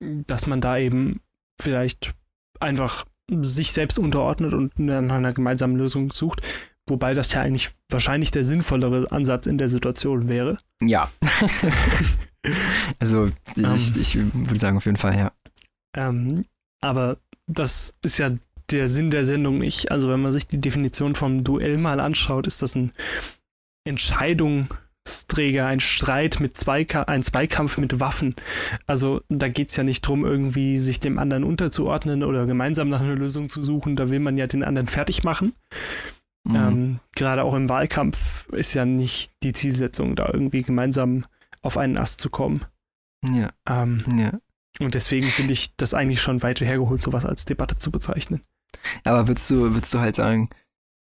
dass man da eben vielleicht einfach sich selbst unterordnet und nach einer gemeinsamen Lösung sucht, wobei das ja eigentlich wahrscheinlich der sinnvollere Ansatz in der Situation wäre. Ja. Also ich, um, ähm. ich, würde sagen auf jeden Fall, ja. Ähm, aber das ist ja der Sinn der Sendung nicht. Also wenn man sich die Definition vom Duell mal anschaut, ist das ein Entscheidungsträger, ein Streit mit Zweika ein Zweikampf mit Waffen. Also da geht es ja nicht darum, irgendwie sich dem anderen unterzuordnen oder gemeinsam nach einer Lösung zu suchen. Da will man ja den anderen fertig machen. Mhm. Ähm, Gerade auch im Wahlkampf ist ja nicht die Zielsetzung, da irgendwie gemeinsam auf einen Ast zu kommen. Ja. Ähm, ja. Und deswegen finde ich das eigentlich schon weit hergeholt, sowas als Debatte zu bezeichnen. Aber würdest du, würdest du halt sagen,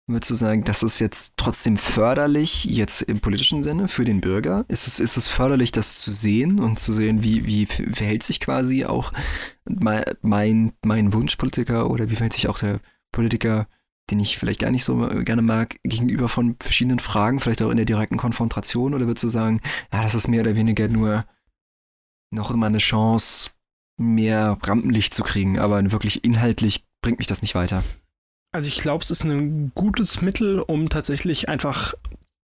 würdest du sagen, das ist jetzt trotzdem förderlich, jetzt im politischen Sinne, für den Bürger? Ist es, ist es förderlich, das zu sehen und zu sehen, wie, wie verhält sich quasi auch mein, mein, Wunschpolitiker oder wie verhält sich auch der Politiker, den ich vielleicht gar nicht so gerne mag, gegenüber von verschiedenen Fragen, vielleicht auch in der direkten Konfrontation? Oder würdest du sagen, ja, das ist mehr oder weniger nur noch immer eine Chance, mehr Rampenlicht zu kriegen, aber wirklich inhaltlich bringt mich das nicht weiter? Also ich glaube, es ist ein gutes Mittel, um tatsächlich einfach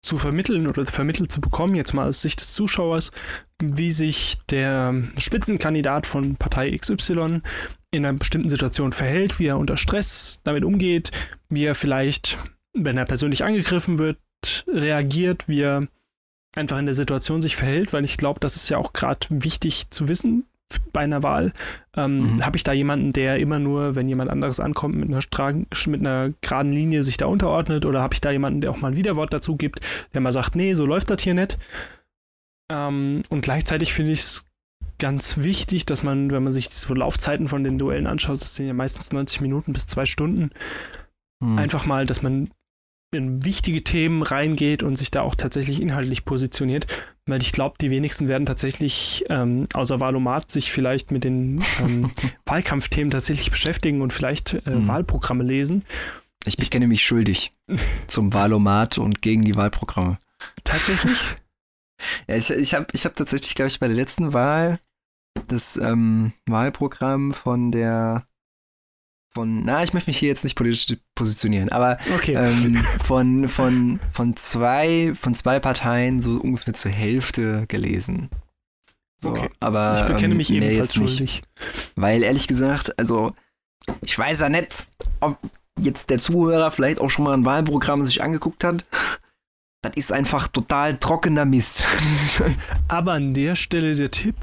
zu vermitteln oder vermittelt zu bekommen, jetzt mal aus Sicht des Zuschauers, wie sich der Spitzenkandidat von Partei XY in einer bestimmten Situation verhält, wie er unter Stress damit umgeht, wie er vielleicht, wenn er persönlich angegriffen wird, reagiert, wie er einfach in der Situation sich verhält, weil ich glaube, das ist ja auch gerade wichtig zu wissen bei einer Wahl. Ähm, mhm. Habe ich da jemanden, der immer nur, wenn jemand anderes ankommt, mit einer, Stragen, mit einer geraden Linie sich da unterordnet? Oder habe ich da jemanden, der auch mal ein Widerwort dazu gibt, der mal sagt, nee, so läuft das hier nicht? Ähm, und gleichzeitig finde ich es ganz wichtig, dass man, wenn man sich die Laufzeiten von den Duellen anschaut, das sind ja meistens 90 Minuten bis zwei Stunden, hm. einfach mal, dass man in wichtige Themen reingeht und sich da auch tatsächlich inhaltlich positioniert, weil ich glaube, die wenigsten werden tatsächlich ähm, außer Valomat sich vielleicht mit den ähm, Wahlkampfthemen tatsächlich beschäftigen und vielleicht äh, hm. Wahlprogramme lesen. Ich bekenne mich schuldig zum Valomat und gegen die Wahlprogramme. Tatsächlich? Ja, ich, ich habe ich hab tatsächlich, glaube ich, bei der letzten Wahl das ähm, Wahlprogramm von der von, na, ich möchte mich hier jetzt nicht politisch positionieren, aber okay. ähm, von, von, von, zwei, von zwei Parteien so ungefähr zur Hälfte gelesen. So, okay. aber ich bekenne mich ähm, ebenfalls jetzt nicht, Weil ehrlich gesagt, also ich weiß ja nicht, ob jetzt der Zuhörer vielleicht auch schon mal ein Wahlprogramm sich angeguckt hat. Das ist einfach total trockener Mist. Aber an der Stelle der Tipp.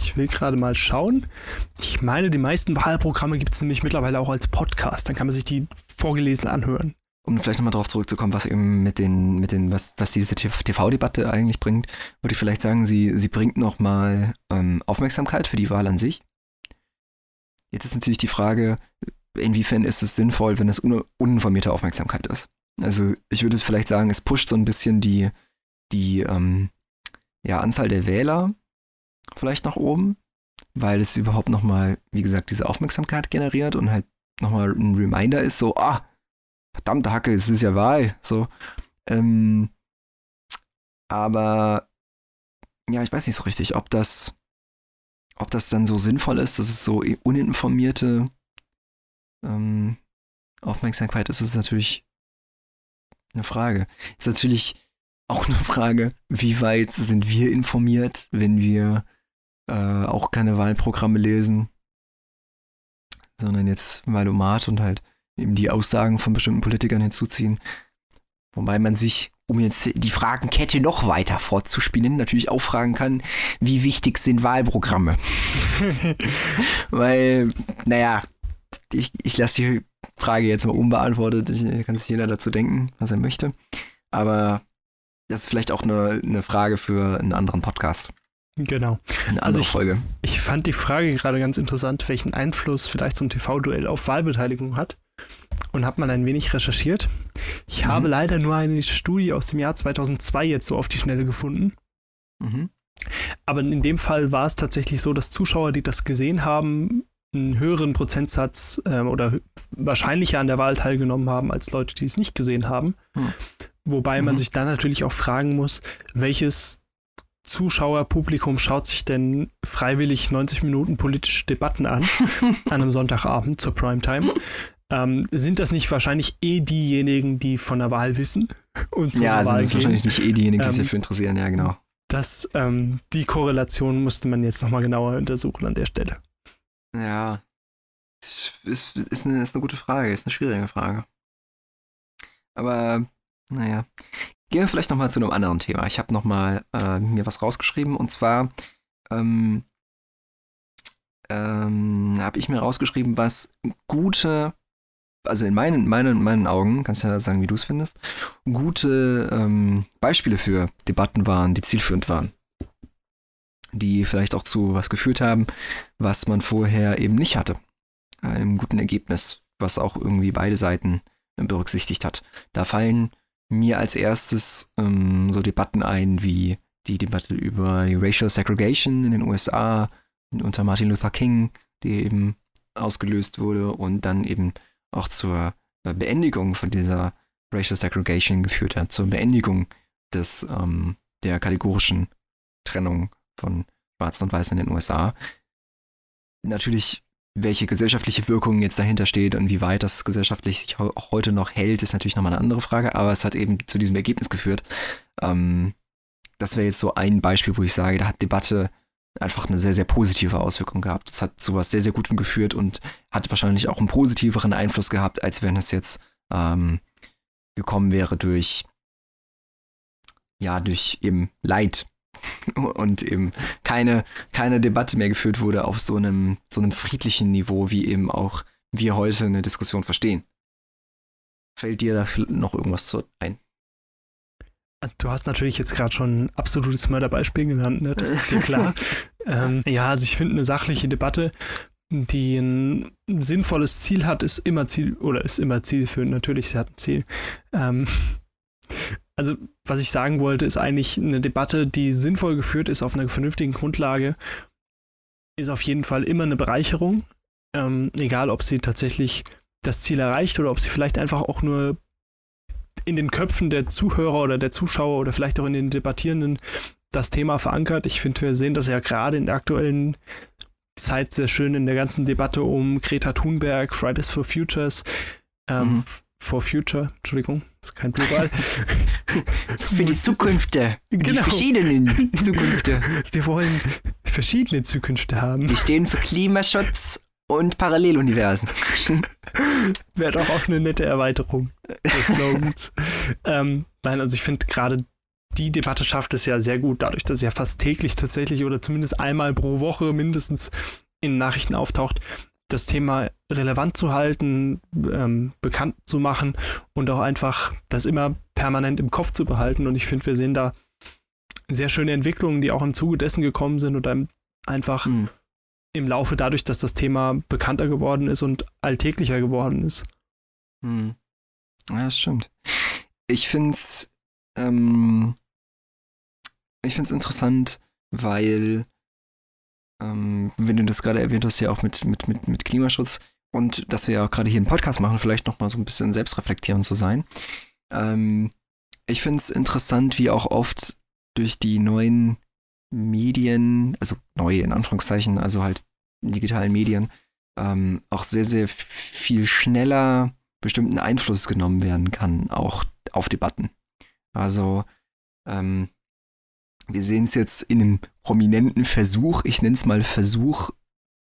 Ich will gerade mal schauen. Ich meine, die meisten Wahlprogramme gibt es nämlich mittlerweile auch als Podcast. Dann kann man sich die vorgelesen anhören. Um vielleicht nochmal darauf zurückzukommen, was eben mit den, mit den, was, was diese TV-Debatte eigentlich bringt, würde ich vielleicht sagen, sie, sie bringt nochmal ähm, Aufmerksamkeit für die Wahl an sich. Jetzt ist natürlich die Frage, inwiefern ist es sinnvoll, wenn es un uninformierte Aufmerksamkeit ist. Also ich würde vielleicht sagen, es pusht so ein bisschen die, die ähm, ja, Anzahl der Wähler vielleicht nach oben, weil es überhaupt nochmal, wie gesagt, diese Aufmerksamkeit generiert und halt nochmal ein Reminder ist, so, ah, verdammte Hacke, es ist ja Wahl, so. Ähm, aber ja, ich weiß nicht so richtig, ob das, ob das dann so sinnvoll ist, dass es so uninformierte ähm, Aufmerksamkeit ist, ist natürlich eine Frage. Ist natürlich auch eine Frage, wie weit sind wir informiert, wenn wir äh, auch keine Wahlprogramme lesen, sondern jetzt Wahlomat und halt eben die Aussagen von bestimmten Politikern hinzuziehen. Wobei man sich um jetzt die Fragenkette noch weiter fortzuspinnen, natürlich auch fragen kann, wie wichtig sind Wahlprogramme? Weil, naja, ich, ich lasse die Frage jetzt mal unbeantwortet. Ich, kann sich jeder dazu denken, was er möchte. Aber das ist vielleicht auch eine, eine Frage für einen anderen Podcast. Genau. Eine also ich, Folge. Ich fand die Frage gerade ganz interessant, welchen Einfluss vielleicht so ein TV-Duell auf Wahlbeteiligung hat. Und habe mal ein wenig recherchiert. Ich mhm. habe leider nur eine Studie aus dem Jahr 2002 jetzt so auf die Schnelle gefunden. Mhm. Aber in dem Fall war es tatsächlich so, dass Zuschauer, die das gesehen haben, einen höheren Prozentsatz äh, oder wahrscheinlicher an der Wahl teilgenommen haben als Leute, die es nicht gesehen haben. Mhm. Wobei man mhm. sich dann natürlich auch fragen muss, welches Zuschauerpublikum schaut sich denn freiwillig 90 Minuten politische Debatten an, an einem Sonntagabend zur Primetime. Ähm, sind das nicht wahrscheinlich eh diejenigen, die von der Wahl wissen? Und ja, also das sind wahrscheinlich nicht eh diejenigen, die ähm, sich dafür interessieren, ja, genau. Das, ähm, die Korrelation musste man jetzt nochmal genauer untersuchen an der Stelle. Ja, ist, ist, ist, eine, ist eine gute Frage, ist eine schwierige Frage. Aber, naja. Gehen wir vielleicht nochmal zu einem anderen Thema. Ich habe nochmal äh, mir was rausgeschrieben und zwar ähm, ähm, habe ich mir rausgeschrieben, was gute, also in meinen, meinen, meinen Augen, kannst ja sagen, wie du es findest, gute ähm, Beispiele für Debatten waren, die zielführend waren. Die vielleicht auch zu was geführt haben, was man vorher eben nicht hatte. Einem guten Ergebnis, was auch irgendwie beide Seiten berücksichtigt hat. Da fallen mir als erstes ähm, so Debatten ein wie die Debatte über die Racial Segregation in den USA unter Martin Luther King, die eben ausgelöst wurde und dann eben auch zur äh, Beendigung von dieser Racial Segregation geführt hat, zur Beendigung des, ähm, der kategorischen Trennung von Schwarzen und Weißen in den USA. Natürlich welche gesellschaftliche Wirkung jetzt dahinter steht und wie weit das gesellschaftlich sich auch heute noch hält, ist natürlich nochmal eine andere Frage, aber es hat eben zu diesem Ergebnis geführt. Ähm, das wäre jetzt so ein Beispiel, wo ich sage, da hat Debatte einfach eine sehr, sehr positive Auswirkung gehabt. Das hat zu was sehr, sehr Gutem geführt und hat wahrscheinlich auch einen positiveren Einfluss gehabt, als wenn es jetzt ähm, gekommen wäre durch, ja, durch eben Leid und eben keine, keine Debatte mehr geführt wurde auf so einem, so einem friedlichen Niveau, wie eben auch wir heute eine Diskussion verstehen. Fällt dir da noch irgendwas zu ein? Du hast natürlich jetzt gerade schon ein absolutes Mörderbeispiel genannt, ne? das ist dir klar. ähm, ja, also ich finde eine sachliche Debatte, die ein sinnvolles Ziel hat, ist immer Ziel oder ist immer zielführend. Natürlich, sie hat ein Ziel. Ähm, also, was ich sagen wollte, ist eigentlich eine Debatte, die sinnvoll geführt ist auf einer vernünftigen Grundlage, ist auf jeden Fall immer eine Bereicherung. Ähm, egal, ob sie tatsächlich das Ziel erreicht oder ob sie vielleicht einfach auch nur in den Köpfen der Zuhörer oder der Zuschauer oder vielleicht auch in den Debattierenden das Thema verankert. Ich finde, wir sehen das ja gerade in der aktuellen Zeit sehr schön in der ganzen Debatte um Greta Thunberg, Fridays for Futures, ähm, mhm. for Future, Entschuldigung, ist kein Plural. Für die Zukünfte. Genau. Die verschiedenen Zukünfte. Wir wollen verschiedene Zukünfte haben. Wir stehen für Klimaschutz und Paralleluniversen. Wäre doch auch eine nette Erweiterung des Slogans. ähm, nein, also ich finde gerade die Debatte schafft es ja sehr gut, dadurch, dass ja fast täglich tatsächlich oder zumindest einmal pro Woche mindestens in Nachrichten auftaucht, das Thema relevant zu halten, ähm, bekannt zu machen und auch einfach das immer permanent im Kopf zu behalten. Und ich finde, wir sehen da sehr schöne Entwicklungen, die auch im Zuge dessen gekommen sind und einfach mhm im Laufe dadurch, dass das Thema bekannter geworden ist und alltäglicher geworden ist. Hm. Ja, das stimmt. Ich finde es ähm, ich finde es interessant, weil ähm, wenn du das gerade erwähnt hast, ja auch mit, mit, mit, mit Klimaschutz und dass wir ja auch gerade hier einen Podcast machen, vielleicht nochmal so ein bisschen selbstreflektierend zu sein. Ähm, ich finde es interessant, wie auch oft durch die neuen Medien, also neue in Anführungszeichen, also halt digitalen Medien, ähm, auch sehr, sehr viel schneller bestimmten Einfluss genommen werden kann, auch auf Debatten. Also ähm, wir sehen es jetzt in einem prominenten Versuch, ich nenne es mal Versuch,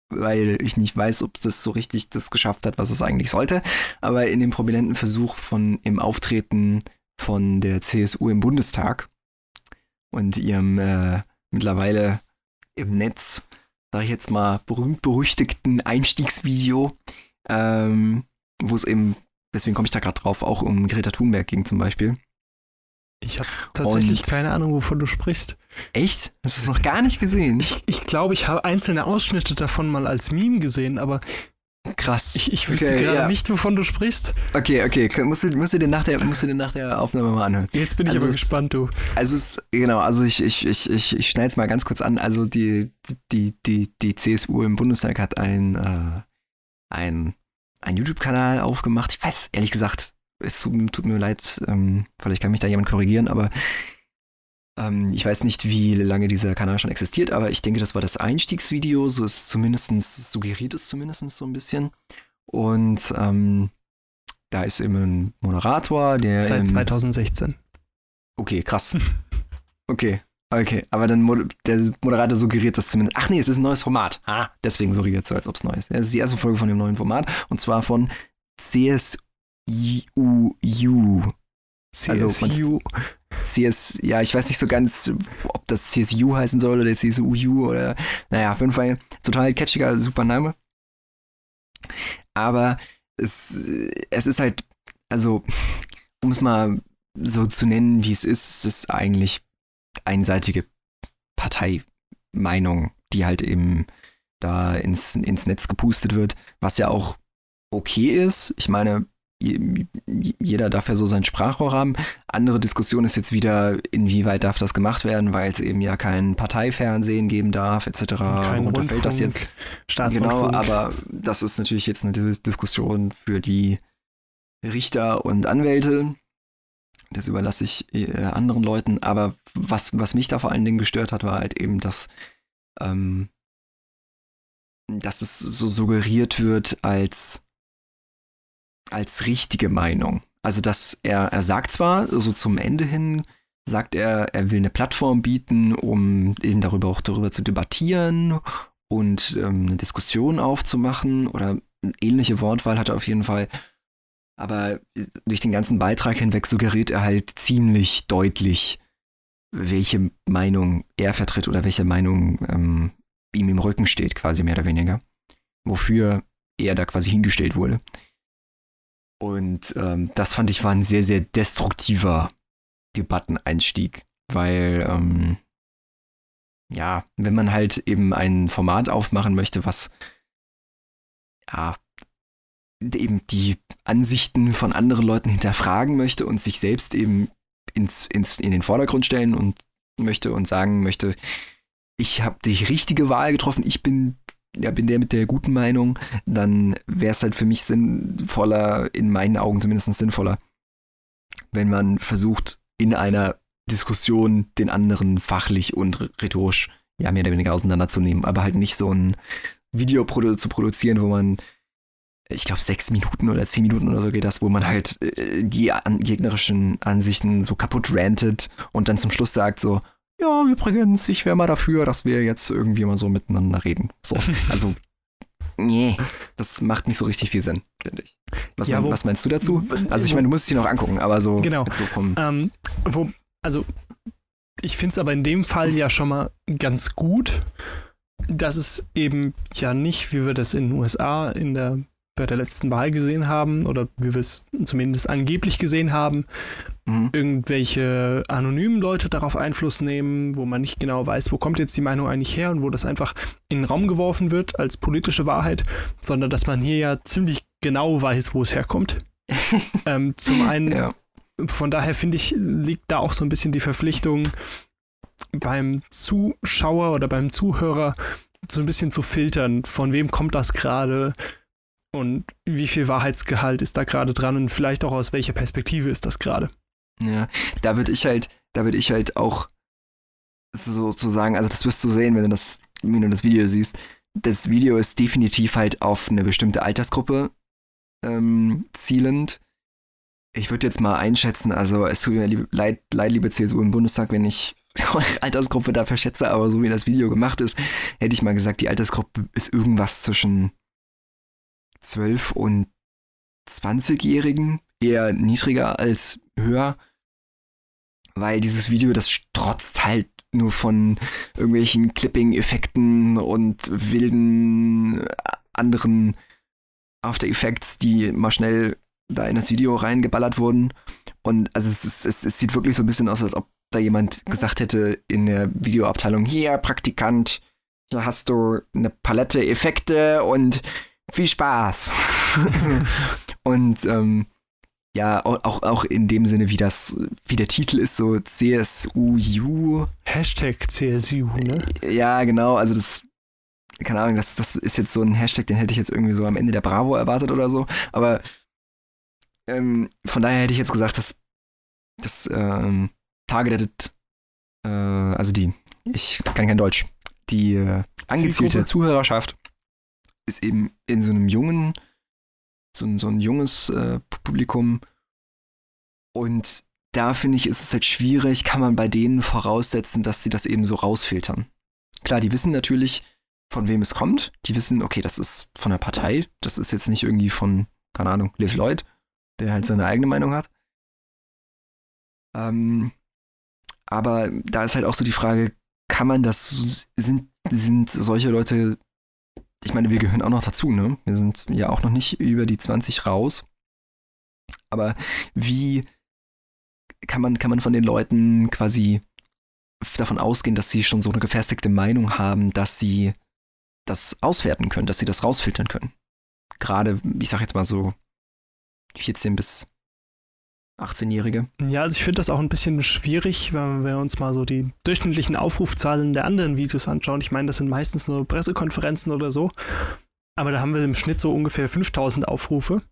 weil ich nicht weiß, ob das so richtig das geschafft hat, was es eigentlich sollte, aber in dem prominenten Versuch von im Auftreten von der CSU im Bundestag und ihrem äh, mittlerweile im Netz, sage ich jetzt mal, berühmt-berüchtigten Einstiegsvideo, ähm, wo es eben, deswegen komme ich da gerade drauf, auch um Greta Thunberg ging zum Beispiel. Ich habe tatsächlich und keine Ahnung, wovon du sprichst. Echt? Hast du es noch gar nicht gesehen? Ich, ich glaube, ich habe einzelne Ausschnitte davon mal als Meme gesehen, aber Krass. Ich, ich wüsste okay, gerade ja. nicht, wovon du sprichst. Okay, okay. Musst du, musst du, dir, nach der, musst du dir nach der Aufnahme mal anhören. Jetzt bin ich also aber es, gespannt, du. Also es, genau, also ich, ich, ich, ich, ich schneide es mal ganz kurz an. Also die, die, die, die CSU im Bundestag hat ein, äh, ein, ein YouTube-Kanal aufgemacht. Ich weiß, ehrlich gesagt, es tut, mir leid, ähm, vielleicht kann mich da jemand korrigieren, aber ähm, ich weiß nicht, wie lange dieser Kanal schon existiert, aber ich denke, das war das Einstiegsvideo, so ist zumindest, suggeriert es zumindest so ein bisschen. Und ähm, da ist eben ein Moderator, der. Seit 2016. Okay, krass. Okay, okay. Aber dann der Moderator suggeriert das zumindest. Ach nee, es ist ein neues Format. Ah, deswegen suggeriert es so, als ob es neu ist. Es ist die erste Folge von dem neuen Format und zwar von CSUU. CSU. Also CS, ja, ich weiß nicht so ganz, ob das CSU heißen soll oder CSUU oder, naja, auf jeden Fall total catchiger, super Name. Aber es, es ist halt, also, um es mal so zu nennen, wie es ist, es ist eigentlich einseitige Parteimeinung, die halt eben da ins, ins Netz gepustet wird, was ja auch okay ist. Ich meine, jeder darf ja so sein Sprachrohr haben. Andere Diskussion ist jetzt wieder, inwieweit darf das gemacht werden, weil es eben ja kein Parteifernsehen geben darf, etc. Kein Worunter fällt das jetzt? Genau, aber das ist natürlich jetzt eine Diskussion für die Richter und Anwälte. Das überlasse ich äh, anderen Leuten. Aber was, was mich da vor allen Dingen gestört hat, war halt eben, dass, ähm, dass es so suggeriert wird, als als richtige Meinung. Also, dass er, er sagt zwar, so zum Ende hin, sagt er, er will eine Plattform bieten, um eben darüber auch darüber zu debattieren und ähm, eine Diskussion aufzumachen oder eine ähnliche Wortwahl hat er auf jeden Fall. Aber durch den ganzen Beitrag hinweg suggeriert er halt ziemlich deutlich, welche Meinung er vertritt oder welche Meinung ähm, ihm im Rücken steht, quasi mehr oder weniger. Wofür er da quasi hingestellt wurde. Und ähm, das fand ich war ein sehr, sehr destruktiver Debatteneinstieg, weil ähm, ja, wenn man halt eben ein Format aufmachen möchte, was ja eben die Ansichten von anderen Leuten hinterfragen möchte und sich selbst eben ins, ins, in den Vordergrund stellen und möchte und sagen möchte, ich habe die richtige Wahl getroffen, ich bin ja, bin der mit der guten Meinung, dann wäre es halt für mich sinnvoller, in meinen Augen zumindest sinnvoller, wenn man versucht, in einer Diskussion den anderen fachlich und rhetorisch ja mehr oder weniger auseinanderzunehmen, aber halt nicht so ein Video produ zu produzieren, wo man, ich glaube, sechs Minuten oder zehn Minuten oder so geht das, wo man halt äh, die an gegnerischen Ansichten so kaputt rantet und dann zum Schluss sagt so, ja, übrigens, ich wäre mal dafür, dass wir jetzt irgendwie mal so miteinander reden. So, also, nee, das macht nicht so richtig viel Sinn, finde ich. Was, ja, mein, wo, was, meinst du dazu? Also, ich meine, du musst es dir noch angucken, aber so, genau. so vom. Ähm, wo, also, ich finde es aber in dem Fall ja schon mal ganz gut, dass es eben ja nicht, wie wir das in den USA in der bei der letzten Wahl gesehen haben, oder wie wir es zumindest angeblich gesehen haben, mhm. irgendwelche anonymen Leute darauf Einfluss nehmen, wo man nicht genau weiß, wo kommt jetzt die Meinung eigentlich her und wo das einfach in den Raum geworfen wird als politische Wahrheit, sondern dass man hier ja ziemlich genau weiß, wo es herkommt. ähm, zum einen, ja. von daher finde ich, liegt da auch so ein bisschen die Verpflichtung beim Zuschauer oder beim Zuhörer so ein bisschen zu filtern, von wem kommt das gerade, und wie viel Wahrheitsgehalt ist da gerade dran und vielleicht auch aus welcher Perspektive ist das gerade. Ja, da würde ich halt, da würde ich halt auch sozusagen, also das wirst du sehen, wenn du das, wenn du das Video siehst. Das Video ist definitiv halt auf eine bestimmte Altersgruppe ähm, zielend. Ich würde jetzt mal einschätzen, also es tut mir leid, leid, liebe CSU im Bundestag, wenn ich eure Altersgruppe dafür schätze, aber so wie das Video gemacht ist, hätte ich mal gesagt, die Altersgruppe ist irgendwas zwischen 12- und 20-Jährigen, eher niedriger als höher. weil dieses Video, das strotzt halt nur von irgendwelchen Clipping-Effekten und wilden äh, anderen After Effects, die mal schnell da in das Video reingeballert wurden. Und also es, ist, es, es sieht wirklich so ein bisschen aus, als ob da jemand gesagt hätte in der Videoabteilung, hier, Praktikant, hier hast du eine Palette Effekte und viel Spaß. und ähm, ja, auch, auch in dem Sinne, wie das, wie der Titel ist, so CSUU. Hashtag CSU, ne? Ja, genau, also das, keine Ahnung, das, das ist jetzt so ein Hashtag, den hätte ich jetzt irgendwie so am Ende der Bravo erwartet oder so. Aber ähm, von daher hätte ich jetzt gesagt, dass das ähm, Targeted, äh, also die, ich kann kein Deutsch, die äh, angezielte Zuhörerschaft ist eben in so einem jungen, so, ein, so ein junges äh, Publikum. Und da finde ich, ist es halt schwierig, kann man bei denen voraussetzen, dass sie das eben so rausfiltern. Klar, die wissen natürlich, von wem es kommt. Die wissen, okay, das ist von der Partei. Das ist jetzt nicht irgendwie von, keine Ahnung, Liv Lloyd, der halt seine eigene Meinung hat. Ähm, aber da ist halt auch so die Frage, kann man das, sind, sind solche Leute, ich meine, wir gehören auch noch dazu, ne? Wir sind ja auch noch nicht über die 20 raus. Aber wie kann man, kann man von den Leuten quasi davon ausgehen, dass sie schon so eine gefestigte Meinung haben, dass sie das auswerten können, dass sie das rausfiltern können? Gerade, ich sag jetzt mal so 14 bis 18-Jährige. Ja, also ich finde das auch ein bisschen schwierig, wenn wir uns mal so die durchschnittlichen Aufrufzahlen der anderen Videos anschauen. Ich meine, das sind meistens nur Pressekonferenzen oder so. Aber da haben wir im Schnitt so ungefähr 5000 Aufrufe.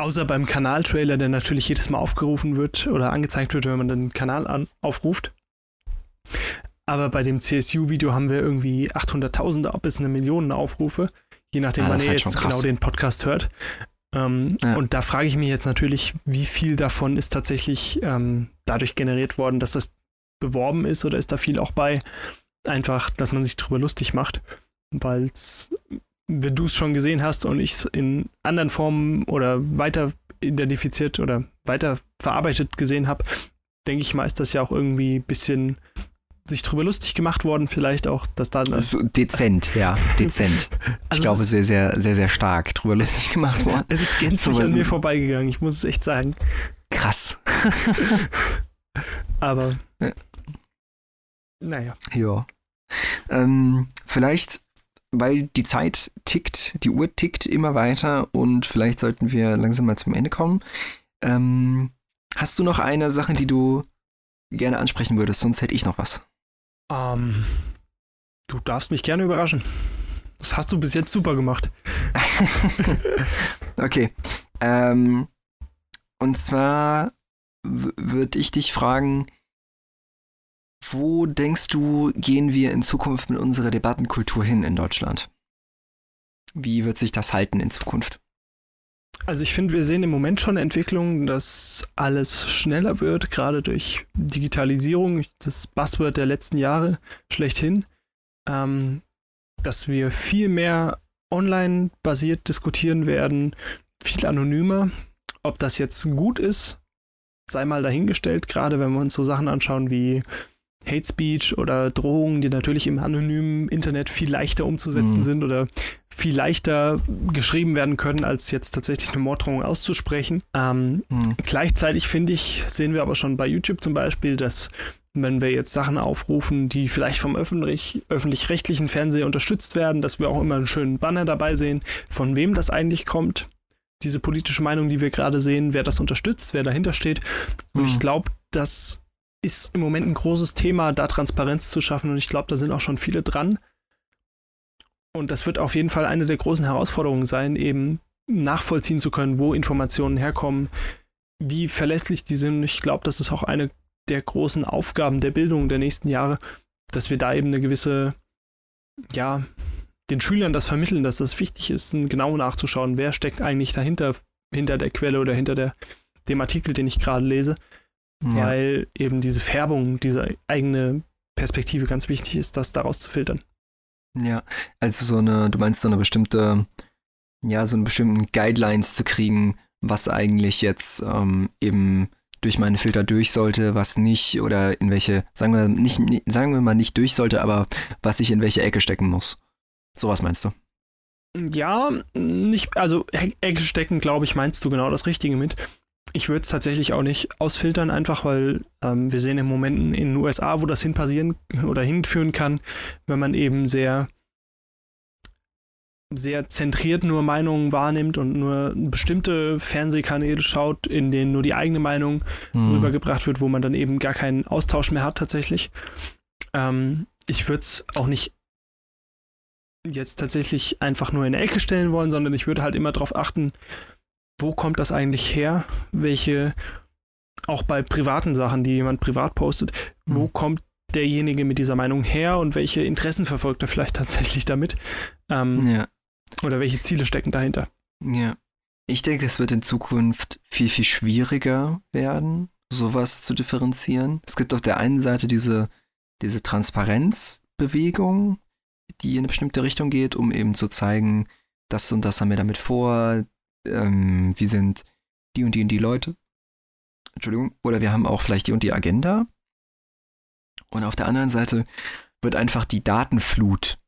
Außer beim Kanaltrailer, der natürlich jedes Mal aufgerufen wird oder angezeigt wird, wenn man den Kanal an aufruft. Aber bei dem CSU-Video haben wir irgendwie 800.000 bis eine Million Aufrufe, je nachdem, ja, wann ihr halt jetzt genau den Podcast hört. Ähm, ja. Und da frage ich mich jetzt natürlich, wie viel davon ist tatsächlich ähm, dadurch generiert worden, dass das beworben ist oder ist da viel auch bei, einfach, dass man sich darüber lustig macht, weil es, wenn du es schon gesehen hast und ich es in anderen Formen oder weiter identifiziert oder weiter verarbeitet gesehen habe, denke ich mal, ist das ja auch irgendwie ein bisschen sich drüber lustig gemacht worden, vielleicht auch, dass da. Also dezent, ja, dezent. Also ich glaube, sehr, sehr, sehr, sehr stark drüber lustig gemacht worden. Es ist gänzlich an mir vorbeigegangen, ich muss es echt sagen. Krass. Aber. Ja. Naja. Ja. Ähm, vielleicht, weil die Zeit tickt, die Uhr tickt immer weiter und vielleicht sollten wir langsam mal zum Ende kommen. Ähm, hast du noch eine Sache, die du gerne ansprechen würdest? Sonst hätte ich noch was. Ähm, du darfst mich gerne überraschen. Das hast du bis jetzt super gemacht. okay. Ähm, und zwar würde ich dich fragen, wo denkst du, gehen wir in Zukunft mit unserer Debattenkultur hin in Deutschland? Wie wird sich das halten in Zukunft? Also ich finde, wir sehen im Moment schon Entwicklungen, dass alles schneller wird, gerade durch Digitalisierung, das Buzzword der letzten Jahre schlechthin, ähm, dass wir viel mehr online basiert diskutieren werden, viel anonymer. Ob das jetzt gut ist, sei mal dahingestellt, gerade wenn wir uns so Sachen anschauen wie Hate Speech oder Drohungen, die natürlich im anonymen Internet viel leichter umzusetzen mhm. sind oder viel leichter geschrieben werden können, als jetzt tatsächlich eine Morddrohung auszusprechen. Ähm, mhm. Gleichzeitig finde ich, sehen wir aber schon bei YouTube zum Beispiel, dass wenn wir jetzt Sachen aufrufen, die vielleicht vom öffentlich, öffentlich-rechtlichen Fernsehen unterstützt werden, dass wir auch immer einen schönen Banner dabei sehen, von wem das eigentlich kommt. Diese politische Meinung, die wir gerade sehen, wer das unterstützt, wer dahinter steht. Und mhm. ich glaube, dass ist im Moment ein großes Thema, da Transparenz zu schaffen und ich glaube, da sind auch schon viele dran. Und das wird auf jeden Fall eine der großen Herausforderungen sein, eben nachvollziehen zu können, wo Informationen herkommen, wie verlässlich die sind. Ich glaube, das ist auch eine der großen Aufgaben der Bildung der nächsten Jahre, dass wir da eben eine gewisse, ja, den Schülern das vermitteln, dass das wichtig ist, genau nachzuschauen, wer steckt eigentlich dahinter, hinter der Quelle oder hinter der, dem Artikel, den ich gerade lese ja. weil eben diese Färbung, diese eigene Perspektive ganz wichtig ist, das daraus zu filtern. Ja, also so eine, du meinst so eine bestimmte, ja, so einen bestimmten Guidelines zu kriegen, was eigentlich jetzt ähm, eben durch meine Filter durch sollte, was nicht oder in welche, sagen wir nicht, sagen wir mal nicht durch sollte, aber was ich in welche Ecke stecken muss. Sowas meinst du? Ja, nicht, also Ecke stecken, glaube ich, meinst du genau das Richtige mit. Ich würde es tatsächlich auch nicht ausfiltern, einfach weil ähm, wir sehen im Moment in den USA, wo das hin passieren oder hinführen kann, wenn man eben sehr sehr zentriert nur Meinungen wahrnimmt und nur bestimmte Fernsehkanäle schaut, in denen nur die eigene Meinung hm. rübergebracht wird, wo man dann eben gar keinen Austausch mehr hat tatsächlich. Ähm, ich würde es auch nicht jetzt tatsächlich einfach nur in der Ecke stellen wollen, sondern ich würde halt immer darauf achten, wo kommt das eigentlich her? Welche, auch bei privaten Sachen, die jemand privat postet, hm. wo kommt derjenige mit dieser Meinung her und welche Interessen verfolgt er vielleicht tatsächlich damit? Ähm, ja. Oder welche Ziele stecken dahinter? Ja. Ich denke, es wird in Zukunft viel, viel schwieriger werden, sowas zu differenzieren. Es gibt auf der einen Seite diese, diese Transparenzbewegung, die in eine bestimmte Richtung geht, um eben zu zeigen, das und das haben wir damit vor, ähm, wir sind die und die und die Leute. Entschuldigung. Oder wir haben auch vielleicht die und die Agenda. Und auf der anderen Seite wird einfach die Datenflut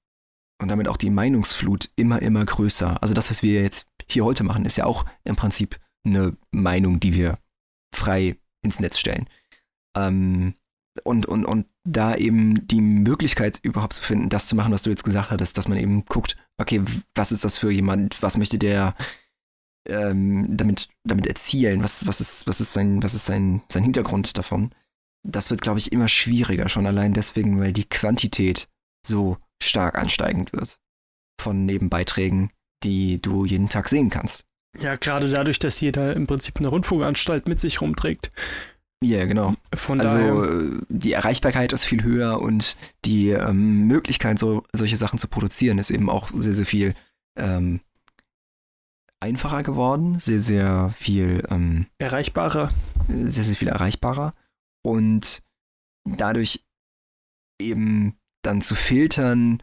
und damit auch die Meinungsflut immer, immer größer. Also das, was wir jetzt hier heute machen, ist ja auch im Prinzip eine Meinung, die wir frei ins Netz stellen. Ähm, und, und, und da eben die Möglichkeit überhaupt zu finden, das zu machen, was du jetzt gesagt hattest, dass man eben guckt, okay, was ist das für jemand, was möchte der ähm, damit, damit erzielen, was, was ist, was ist, sein, was ist sein, sein Hintergrund davon. Das wird, glaube ich, immer schwieriger, schon allein deswegen, weil die Quantität so stark ansteigend wird von Nebenbeiträgen, die du jeden Tag sehen kannst. Ja, gerade dadurch, dass jeder im Prinzip eine Rundfunkanstalt mit sich rumträgt. Ja, genau. Von also daher... die Erreichbarkeit ist viel höher und die ähm, Möglichkeit, so, solche Sachen zu produzieren, ist eben auch sehr, sehr viel ähm, einfacher geworden, sehr, sehr viel ähm, erreichbarer. Sehr, sehr viel erreichbarer. Und dadurch eben dann zu filtern,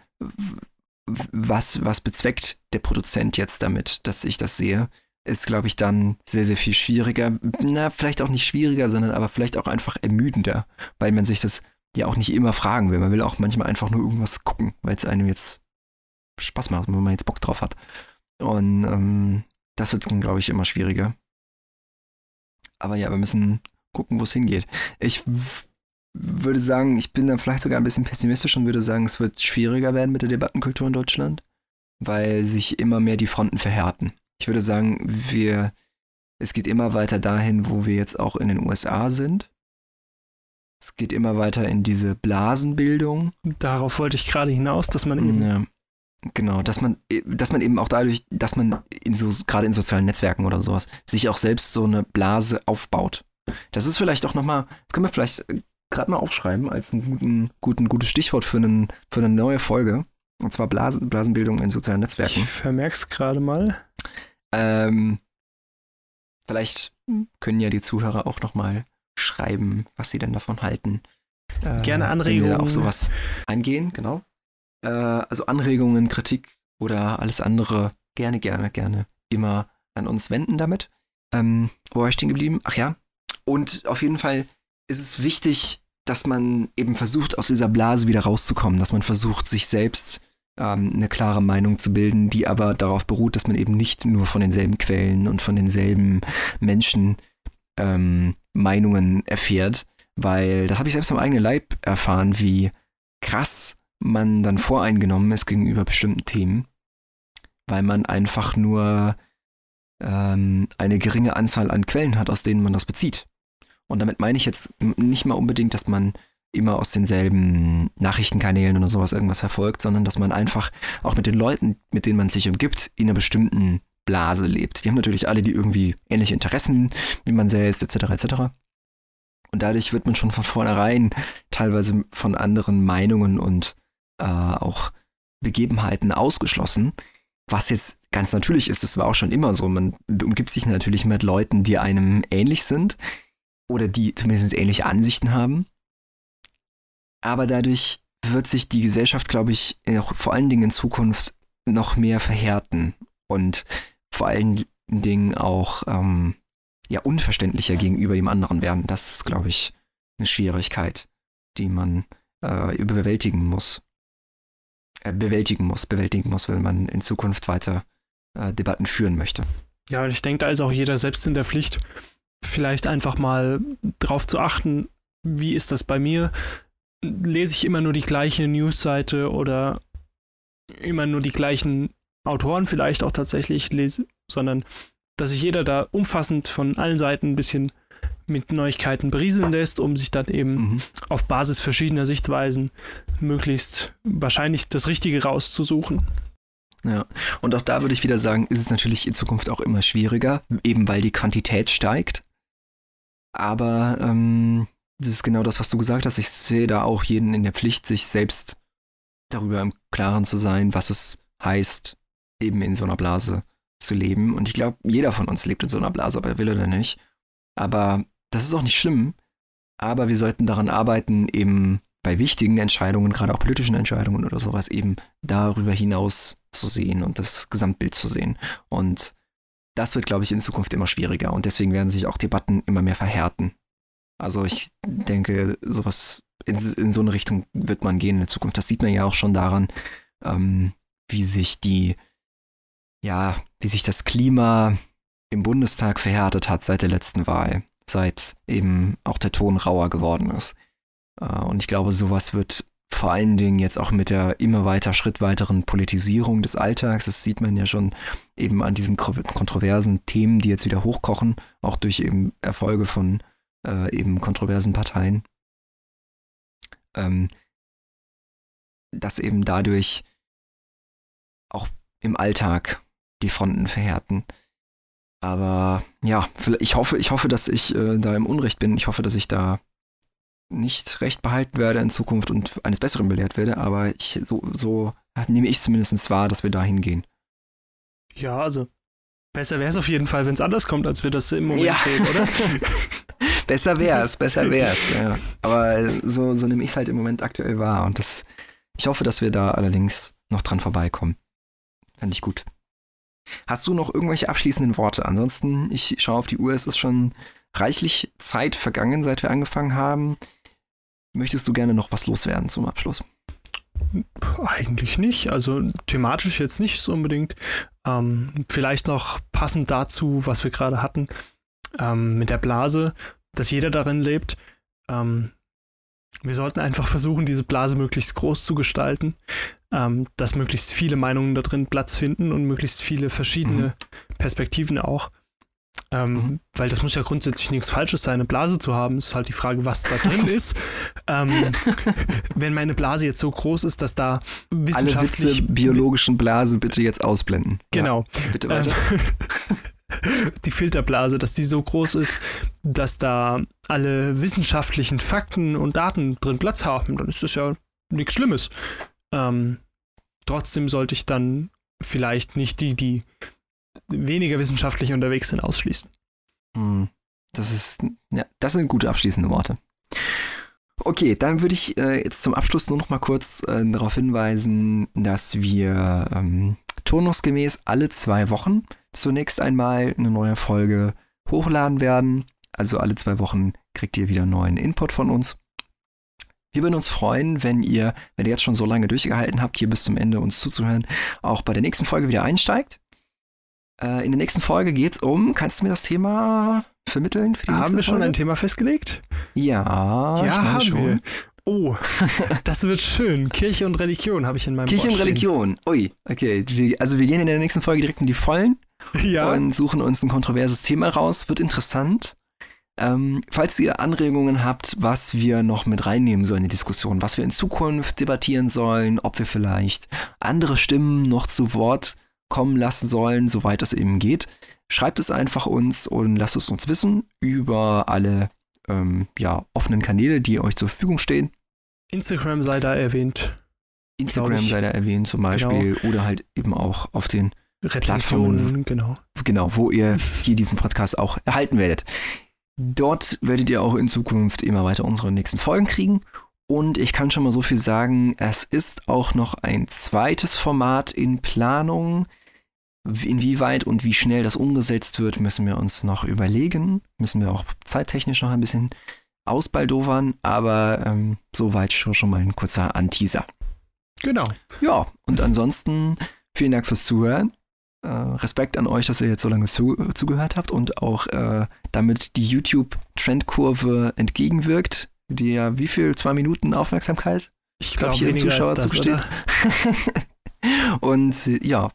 was, was bezweckt der Produzent jetzt damit, dass ich das sehe, ist, glaube ich, dann sehr, sehr viel schwieriger. Na, vielleicht auch nicht schwieriger, sondern aber vielleicht auch einfach ermüdender, weil man sich das ja auch nicht immer fragen will. Man will auch manchmal einfach nur irgendwas gucken, weil es einem jetzt Spaß macht, wenn man jetzt Bock drauf hat. Und ähm, das wird dann, glaube ich, immer schwieriger. Aber ja, wir müssen gucken, wo es hingeht. Ich würde sagen, ich bin dann vielleicht sogar ein bisschen pessimistisch und würde sagen, es wird schwieriger werden mit der Debattenkultur in Deutschland, weil sich immer mehr die Fronten verhärten. Ich würde sagen, wir, es geht immer weiter dahin, wo wir jetzt auch in den USA sind. Es geht immer weiter in diese Blasenbildung. Darauf wollte ich gerade hinaus, dass man eben. Ja, genau, dass man, dass man eben auch dadurch, dass man in so, gerade in sozialen Netzwerken oder sowas, sich auch selbst so eine Blase aufbaut. Das ist vielleicht auch nochmal, das können wir vielleicht gerade mal aufschreiben als ein guten, guten, gutes Stichwort für, einen, für eine neue Folge. Und zwar Blasen, Blasenbildung in sozialen Netzwerken. Ich vermerk's gerade mal. Ähm, vielleicht können ja die Zuhörer auch nochmal schreiben, was sie denn davon halten. Äh, Gerne Anregungen. Wenn wir auf sowas eingehen, genau. Äh, also Anregungen, Kritik oder alles andere gerne, gerne, gerne immer an uns wenden damit. Ähm, wo war ich stehen geblieben? Ach ja. Und auf jeden Fall ist es wichtig, dass man eben versucht, aus dieser Blase wieder rauszukommen, dass man versucht, sich selbst ähm, eine klare Meinung zu bilden, die aber darauf beruht, dass man eben nicht nur von denselben Quellen und von denselben Menschen ähm, Meinungen erfährt, weil das habe ich selbst am eigenen Leib erfahren, wie krass man dann voreingenommen ist gegenüber bestimmten Themen, weil man einfach nur ähm, eine geringe Anzahl an Quellen hat, aus denen man das bezieht. Und damit meine ich jetzt nicht mal unbedingt, dass man immer aus denselben Nachrichtenkanälen oder sowas irgendwas verfolgt, sondern dass man einfach auch mit den Leuten, mit denen man sich umgibt, in einer bestimmten Blase lebt. Die haben natürlich alle die irgendwie ähnliche Interessen wie man selbst, etc. etc. Und dadurch wird man schon von vornherein teilweise von anderen Meinungen und äh, auch Begebenheiten ausgeschlossen. Was jetzt ganz natürlich ist, das war auch schon immer so. Man umgibt sich natürlich mit Leuten, die einem ähnlich sind, oder die zumindest ähnliche Ansichten haben. Aber dadurch wird sich die Gesellschaft, glaube ich, auch vor allen Dingen in Zukunft noch mehr verhärten und vor allen Dingen auch ähm, ja unverständlicher gegenüber dem anderen werden. Das ist, glaube ich, eine Schwierigkeit, die man äh, überwältigen muss. Äh, bewältigen muss, bewältigen muss, wenn man in Zukunft weiter äh, Debatten führen möchte. Ja, ich denke, da ist auch jeder selbst in der Pflicht, vielleicht einfach mal drauf zu achten, wie ist das bei mir? Lese ich immer nur die gleiche Newsseite oder immer nur die gleichen Autoren vielleicht auch tatsächlich lese, sondern dass sich jeder da umfassend von allen Seiten ein bisschen mit Neuigkeiten berieseln lässt, um sich dann eben mhm. auf Basis verschiedener Sichtweisen möglichst wahrscheinlich das Richtige rauszusuchen. Ja, und auch da würde ich wieder sagen, ist es natürlich in Zukunft auch immer schwieriger, eben weil die Quantität steigt. Aber ähm, das ist genau das, was du gesagt hast. Ich sehe da auch jeden in der Pflicht, sich selbst darüber im Klaren zu sein, was es heißt, eben in so einer Blase zu leben. Und ich glaube, jeder von uns lebt in so einer Blase, ob er will oder nicht. Aber das ist auch nicht schlimm. Aber wir sollten daran arbeiten, eben bei wichtigen Entscheidungen, gerade auch politischen Entscheidungen oder sowas, eben darüber hinaus zu sehen und das Gesamtbild zu sehen. Und das wird, glaube ich, in Zukunft immer schwieriger. Und deswegen werden sich auch Debatten immer mehr verhärten. Also ich denke, sowas in, in so eine Richtung wird man gehen in der Zukunft. Das sieht man ja auch schon daran, ähm, wie sich die, ja, wie sich das Klima im Bundestag verhärtet hat seit der letzten Wahl, seit eben auch der Ton rauer geworden ist. Äh, und ich glaube, sowas wird vor allen Dingen jetzt auch mit der immer weiter Schritt weiteren Politisierung des Alltags, das sieht man ja schon eben an diesen kontroversen Themen, die jetzt wieder hochkochen, auch durch eben Erfolge von äh, eben kontroversen Parteien, ähm, dass eben dadurch auch im Alltag die Fronten verhärten. Aber ja, ich hoffe, ich hoffe, dass ich äh, da im Unrecht bin. Ich hoffe, dass ich da nicht recht behalten werde in Zukunft und eines Besseren belehrt werde. Aber ich, so, so nehme ich zumindest wahr, dass wir da hingehen. Ja, also besser wäre es auf jeden Fall, wenn es anders kommt, als wir das im Moment ja. sehen, oder? besser wäre es, besser wäre es, ja. Aber so, so nehme ich es halt im Moment aktuell wahr. Und das, ich hoffe, dass wir da allerdings noch dran vorbeikommen. Fände ich gut. Hast du noch irgendwelche abschließenden Worte? Ansonsten, ich schaue auf die Uhr, es ist schon reichlich Zeit vergangen, seit wir angefangen haben. Möchtest du gerne noch was loswerden zum Abschluss? Eigentlich nicht. Also thematisch jetzt nicht so unbedingt. Ähm, vielleicht noch passend dazu, was wir gerade hatten, ähm, mit der Blase, dass jeder darin lebt. Ähm, wir sollten einfach versuchen, diese Blase möglichst groß zu gestalten, ähm, dass möglichst viele Meinungen da drin Platz finden und möglichst viele verschiedene mhm. Perspektiven auch. Ähm, mhm. Weil das muss ja grundsätzlich nichts Falsches sein, eine Blase zu haben. Es ist halt die Frage, was da drin ist. Ähm, wenn meine Blase jetzt so groß ist, dass da wissenschaftlich... Alle Witze biologischen Blasen bitte jetzt ausblenden. Genau. Ja, bitte weiter. Die Filterblase, dass die so groß ist, dass da alle wissenschaftlichen Fakten und Daten drin Platz haben, dann ist das ja nichts Schlimmes. Ähm, trotzdem sollte ich dann vielleicht nicht die, die weniger wissenschaftlich unterwegs sind, ausschließen. Hm. Das ist, ja, das sind gute abschließende Worte. Okay, dann würde ich äh, jetzt zum Abschluss nur noch mal kurz äh, darauf hinweisen, dass wir ähm, turnusgemäß alle zwei Wochen zunächst einmal eine neue Folge hochladen werden. Also alle zwei Wochen kriegt ihr wieder neuen Input von uns. Wir würden uns freuen, wenn ihr, wenn ihr jetzt schon so lange durchgehalten habt, hier bis zum Ende uns zuzuhören, auch bei der nächsten Folge wieder einsteigt. Äh, in der nächsten Folge geht es um, kannst du mir das Thema vermitteln? Für die haben wir schon ein Thema festgelegt? Ja, ja haben schon. wir. Oh, das wird schön. Kirche und Religion habe ich in meinem Kirche Wort und Religion. Ui, okay. Also wir gehen in der nächsten Folge direkt in die Vollen ja. und suchen uns ein kontroverses Thema raus. Wird interessant. Ähm, falls ihr Anregungen habt, was wir noch mit reinnehmen sollen in die Diskussion, was wir in Zukunft debattieren sollen, ob wir vielleicht andere Stimmen noch zu Wort kommen lassen sollen, soweit es eben geht, schreibt es einfach uns und lasst es uns wissen über alle ähm, ja, offenen Kanäle, die euch zur Verfügung stehen. Instagram sei da erwähnt. Instagram sei da erwähnt zum Beispiel genau. oder halt eben auch auf den Plattformen, genau. Genau, wo ihr hier diesen Podcast auch erhalten werdet. Dort werdet ihr auch in Zukunft immer weiter unsere nächsten Folgen kriegen und ich kann schon mal so viel sagen, es ist auch noch ein zweites Format in Planung, inwieweit und wie schnell das umgesetzt wird, müssen wir uns noch überlegen. Müssen wir auch zeittechnisch noch ein bisschen ausbaldowern, aber ähm, soweit schon, schon mal ein kurzer Anteaser. Genau. Ja, und ansonsten vielen Dank fürs Zuhören. Äh, Respekt an euch, dass ihr jetzt so lange zu, zugehört habt und auch äh, damit die YouTube-Trendkurve entgegenwirkt, die ja wie viel? Zwei Minuten Aufmerksamkeit? Ich glaube, hier im Zuschauer das, zusteht. und ja,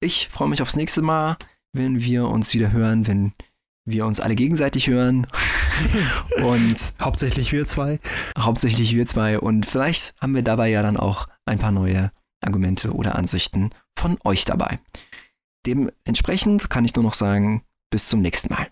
ich freue mich aufs nächste Mal, wenn wir uns wieder hören, wenn wir uns alle gegenseitig hören. und hauptsächlich wir zwei. Hauptsächlich wir zwei. Und vielleicht haben wir dabei ja dann auch ein paar neue Argumente oder Ansichten von euch dabei. Dementsprechend kann ich nur noch sagen, bis zum nächsten Mal.